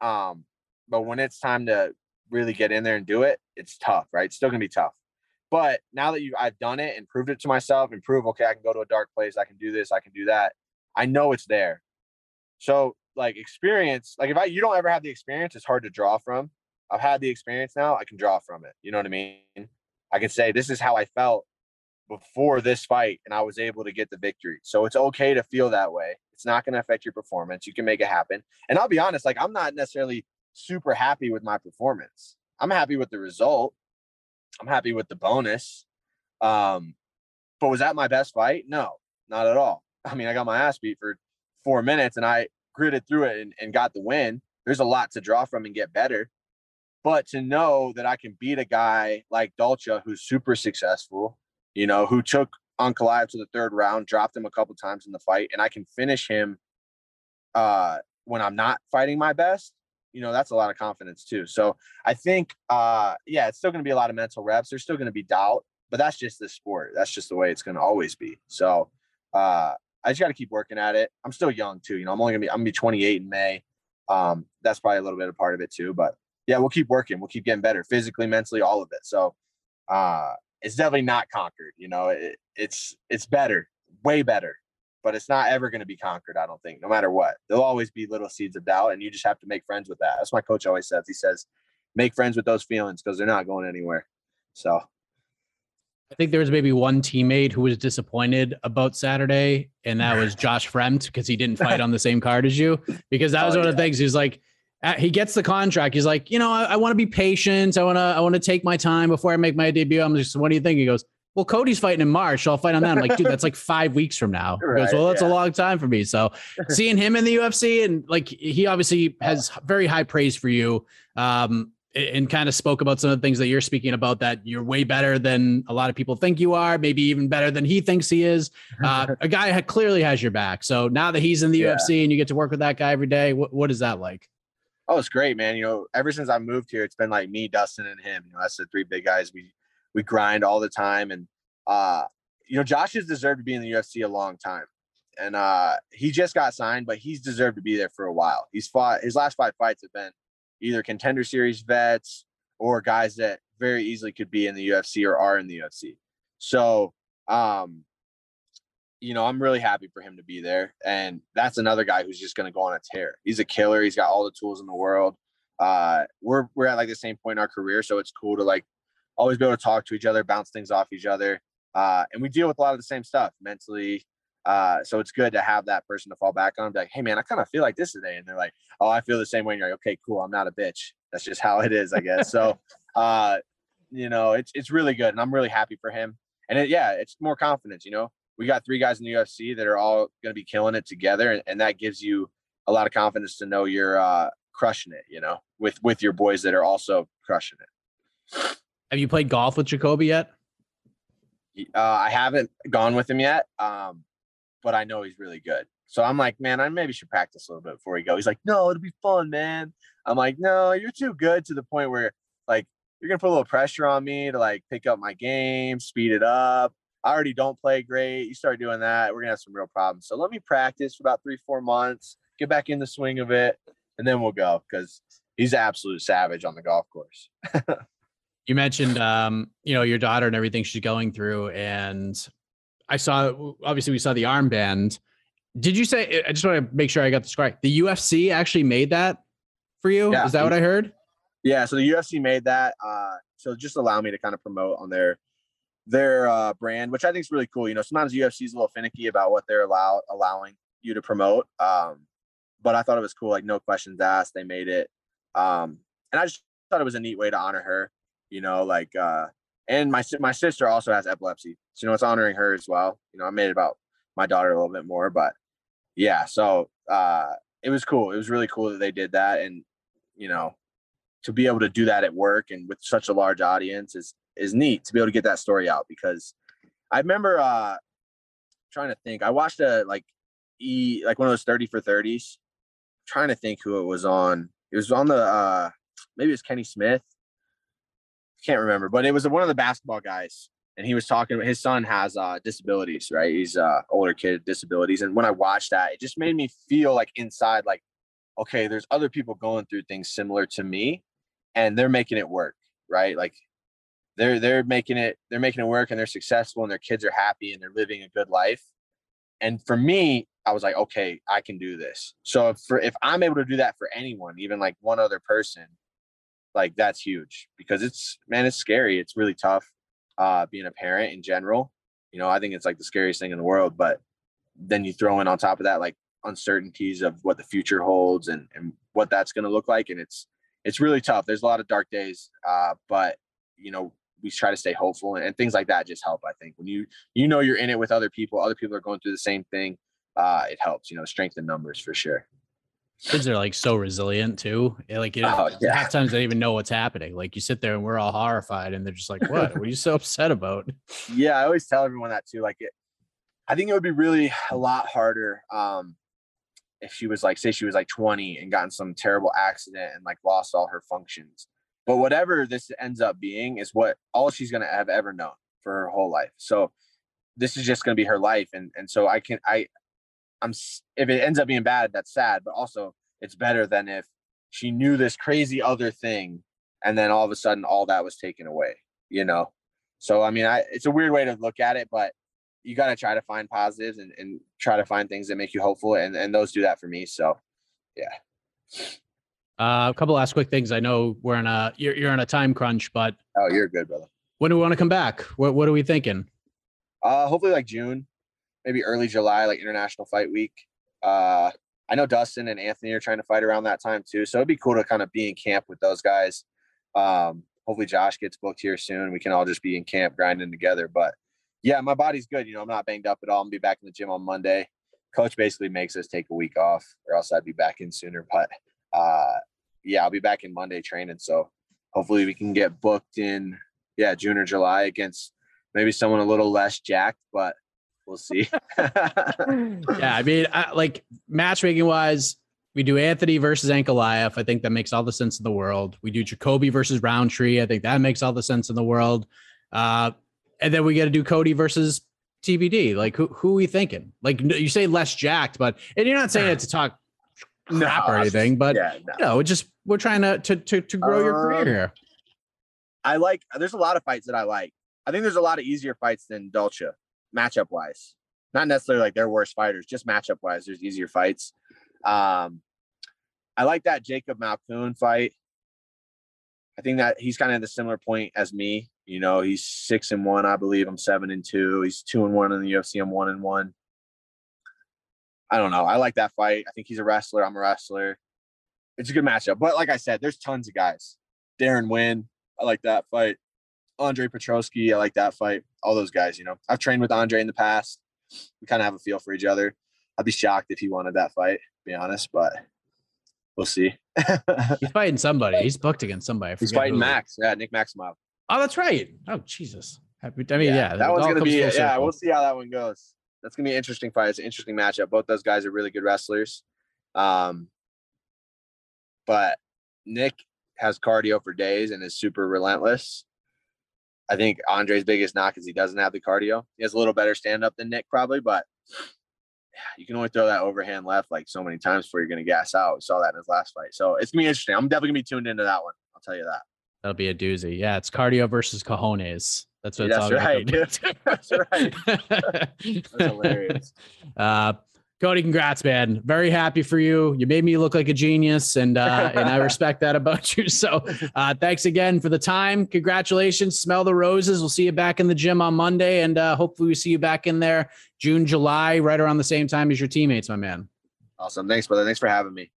um but when it's time to really get in there and do it it's tough right it's still gonna be tough but now that you i've done it and proved it to myself and prove okay i can go to a dark place i can do this i can do that i know it's there so like experience like if i you don't ever have the experience it's hard to draw from i've had the experience now i can draw from it you know what i mean i can say this is how i felt before this fight and I was able to get the victory. So it's okay to feel that way. It's not going to affect your performance. You can make it happen. And I'll be honest, like I'm not necessarily super happy with my performance. I'm happy with the result. I'm happy with the bonus. Um, but was that my best fight? No, not at all. I mean, I got my ass beat for four minutes and I gritted through it and, and got the win. There's a lot to draw from and get better. But to know that I can beat a guy like Dalcha, who's super successful, you know, who took Ankalaev to the third round, dropped him a couple times in the fight, and I can finish him uh, when I'm not fighting my best. you know, that's a lot of confidence too. So I think, uh, yeah, it's still going to be a lot of mental reps. There's still going to be doubt, but that's just the sport. That's just the way it's going to always be. So, uh, I just got to keep working at it. I'm still young too. You know, I'm only gonna be I'm gonna be 28 in May. Um, that's probably a little bit of part of it too. But yeah, we'll keep working. We'll keep getting better physically, mentally, all of it. So uh, it's definitely not conquered. You know, it, it's it's better, way better, but it's not ever to be conquered. I don't think, no matter what. There'll always be little seeds of doubt, and you just have to make friends with that. That's my coach always says. He says, make friends with those feelings because they're not going anywhere. So
I think there was maybe one teammate who was disappointed about Saturday, and that was Josh Fremd because he didn't fight on the same card as you. Because that was
Oh,
one of the things. He's like, uh, he gets the contract. He's like, you know, I, I want to be patient. I want to, I want to take my time before I make my debut. I'm just, what do you think? He goes, well, Cody's fighting in March. So I'll fight on that. I'm like, dude, that's like five weeks from now. He goes, well, that's a long time for me. So seeing him in the UFC and like he obviously has very high praise for you. Um, and kind of spoke about some of the things that you're speaking about that you're way better than a lot of people think you are, maybe even better than he thinks he is. Uh, a guy ha- clearly has your back. So now that he's in the
Yeah.
UFC and you get to work with that guy every day, what, what is that like?
Oh, it's great, man. You know, ever since I moved here, it's been like me, Dustin, and him. You know, that's the three big guys. We we grind all the time, and uh, you know, Josh has deserved to be in the UFC a long time, and uh, he just got signed, but he's deserved to be there for a while. He's fought his last five fights have been either contender series vets or guys that very easily could be in the UFC or are in the UFC. So, um, you know, I'm really happy for him to be there. And that's another guy who's just going to go on a tear. He's a killer. He's got all the tools in the world. Uh, we're, we're at like the same point in our career. So it's cool to like always be able to talk to each other, bounce things off each other. Uh, and we deal with a lot of the same stuff mentally. Uh, so it's good to have that person to fall back on. Be like, hey man, I kind of feel like this today. And they're like, oh, I feel the same way. And you're like, okay, cool. I'm not a bitch. That's just how it is, I guess. so, uh, you know, it's it's really good, and I'm really happy for him. And it, yeah, it's more confidence. You know, we got three guys in the UFC that are all going to be killing it together, and, and that gives you a lot of confidence to know you're uh, crushing it. You know, with with your boys that are also crushing it.
Have you played golf with Jacoby yet?
Uh, I haven't gone with him yet, um, but I know he's really good. So I'm like, man, I maybe should practice a little bit before we go. He's like, no, it'll be fun, man. I'm like, no, you're too good to the point where like you're gonna put a little pressure on me to like pick up my game, speed it up. I already don't play great. You start doing that, we're gonna have some real problems. So let me practice for about three, four months, get back in the swing of it, and then we'll go because he's absolute savage on the golf course.
You mentioned, um, you know, your daughter and everything she's going through, and I saw. Obviously, we saw the armband. Did you say? I just want to make sure I got this right. The UFC actually made that for you.
Yeah.
Is that what I heard?
Yeah, so the UFC made that. Uh, so just allow me to kind of promote on their their uh, brand, which I think is really cool. You know, sometimes UFC is a little finicky about what they're allow allowing you to promote. Um, but I thought it was cool, like no questions asked. They made it, um, and I just thought it was a neat way to honor her. You know, like uh, and my my sister also has epilepsy, so you know it's honoring her as well. You know, I made it about my daughter a little bit more, but yeah, so uh, it was cool. It was really cool that they did that, and you know, to be able to do that at work and with such a large audience is is neat to be able to get that story out because I remember uh trying to think. I watched a like e like one of those 30 for 30s. Trying to think who it was on. It was on the uh maybe it was Kenny Smith. Can't remember, but it was one of the basketball guys. And he was talking about his son has uh disabilities, right? He's uh older kid disabilities. And when I watched that, it just made me feel like inside, like, okay, there's other people going through things similar to me and they're making it work, right? Like they're they're making it they're making it work and they're successful and their kids are happy and they're living a good life. And for me, I was like, okay, I can do this. So if for if I'm able to do that for anyone, even like one other person, like that's huge because it's man, it's scary. It's really tough uh being a parent in general. You know, I think it's like the scariest thing in the world, but then you throw in on top of that like uncertainties of what the future holds and and what that's going to look like and it's it's really tough. There's a lot of dark days, uh, but you know we try to stay hopeful and, and things like that just help. I think when you you know you're in it with other people, other people are going through the same thing. Uh, it helps. You know, strength in numbers for sure.
Kids are like so resilient too. Eh, Like it,
Oh, yeah.
half times they don't even know what's happening. Like you sit there and we're all horrified, and they're just like, "What? what are you so upset about?"
Yeah, I always tell everyone that too. Like it, I think it would be really a lot harder um, if she was like, say she was like 20 and gotten some terrible accident and like lost all her functions. But whatever this ends up being is what all she's gonna have ever known for her whole life. So this is just gonna be her life, and and so I can I I'm if it ends up being bad, that's sad, but also it's better than if she knew this crazy other thing and then all of a sudden all that was taken away, you know. So I mean, I it's a weird way to look at it, but you got to try to find positives and, and try to find things that make you hopeful, and and those do that for me. So, yeah.
Uh, a couple last quick things. I know we're in a you're you're in a time crunch, but
oh, you're good, brother.
When do we want to come back? What what are we thinking?
Uh, hopefully like June, maybe early July, like International Fight Week. Uh, I know Dustin and Anthony are trying to fight around that time too, so it'd be cool to kind of be in camp with those guys. Um, hopefully Josh gets booked here soon. We can all just be in camp grinding together. But yeah, my body's good. You know, I'm not banged up at all. I'm gonna be back in the gym on Monday. Coach basically makes us take a week off, or else I'd be back in sooner. But uh, yeah, I'll be back in Monday training. So hopefully we can get booked in yeah June or July against maybe someone a little less jacked, but we'll see.
yeah, I mean, I, like matchmaking wise, we do Anthony versus Ankalaev. I think that makes all the sense in the world. We do Jacoby versus Rountree. I think that makes all the sense in the world. Uh, and then we got to do Cody versus TBD. Like, who who are we thinking? Like, you say less jacked, but and you're not saying it to talk crap no, or anything, but yeah, no. you know, just we're trying to to to, to grow um, your career here.
I like. There's a lot of fights that I like. I think there's a lot of easier fights than Dalcha matchup wise. Not necessarily like they're worse fighters, just matchup wise. There's easier fights. Um, I like that Jacob Malkoun fight. I think that he's kind of at a similar point as me. You know, he's six and one, I believe. I'm seven and two. He's two and one in the UFC. I'm one and one. I don't know. I like that fight. I think he's a wrestler. I'm a wrestler. It's a good matchup. But like I said, there's tons of guys. Darren Winn. I like that fight. Andre Petroski. I like that fight. All those guys, you know. I've trained with Andre in the past. We kind of have a feel for each other. I'd be shocked if he wanted that fight, be honest, but we'll see.
He's fighting somebody. He's booked against somebody.
He's fighting Max. Yeah, Nick Maximov.
Oh, that's right. Oh, Jesus. I mean, yeah, yeah
that one's gonna be. Yeah, circle. we'll see how that one goes. That's gonna be an interesting fight. It's an interesting matchup. Both those guys are really good wrestlers. Um, but Nick has cardio for days and is super relentless. I think Andre's biggest knock is he doesn't have the cardio. He has a little better stand up than Nick probably, but you can only throw that overhand left like so many times before you're going to gas out. We saw that in his last fight. So it's going to be interesting. I'm definitely going to be tuned into that one. I'll tell you that.
That'll be a doozy. Yeah, it's cardio versus cojones. That's what
That's
it's all
right. That's right. That's right. hilarious.
Uh, Cody, congrats, man. Very happy for you. You made me look like a genius, and uh, and I respect that about you. So, uh, thanks again for the time. Congratulations. Smell the roses. We'll see you back in the gym on Monday, and uh, hopefully we see you back in there June, July, right around the same time as your teammates, my man.
Awesome. Thanks, brother. Thanks for having me.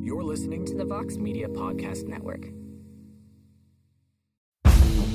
You're listening to the Vox Media Podcast Network.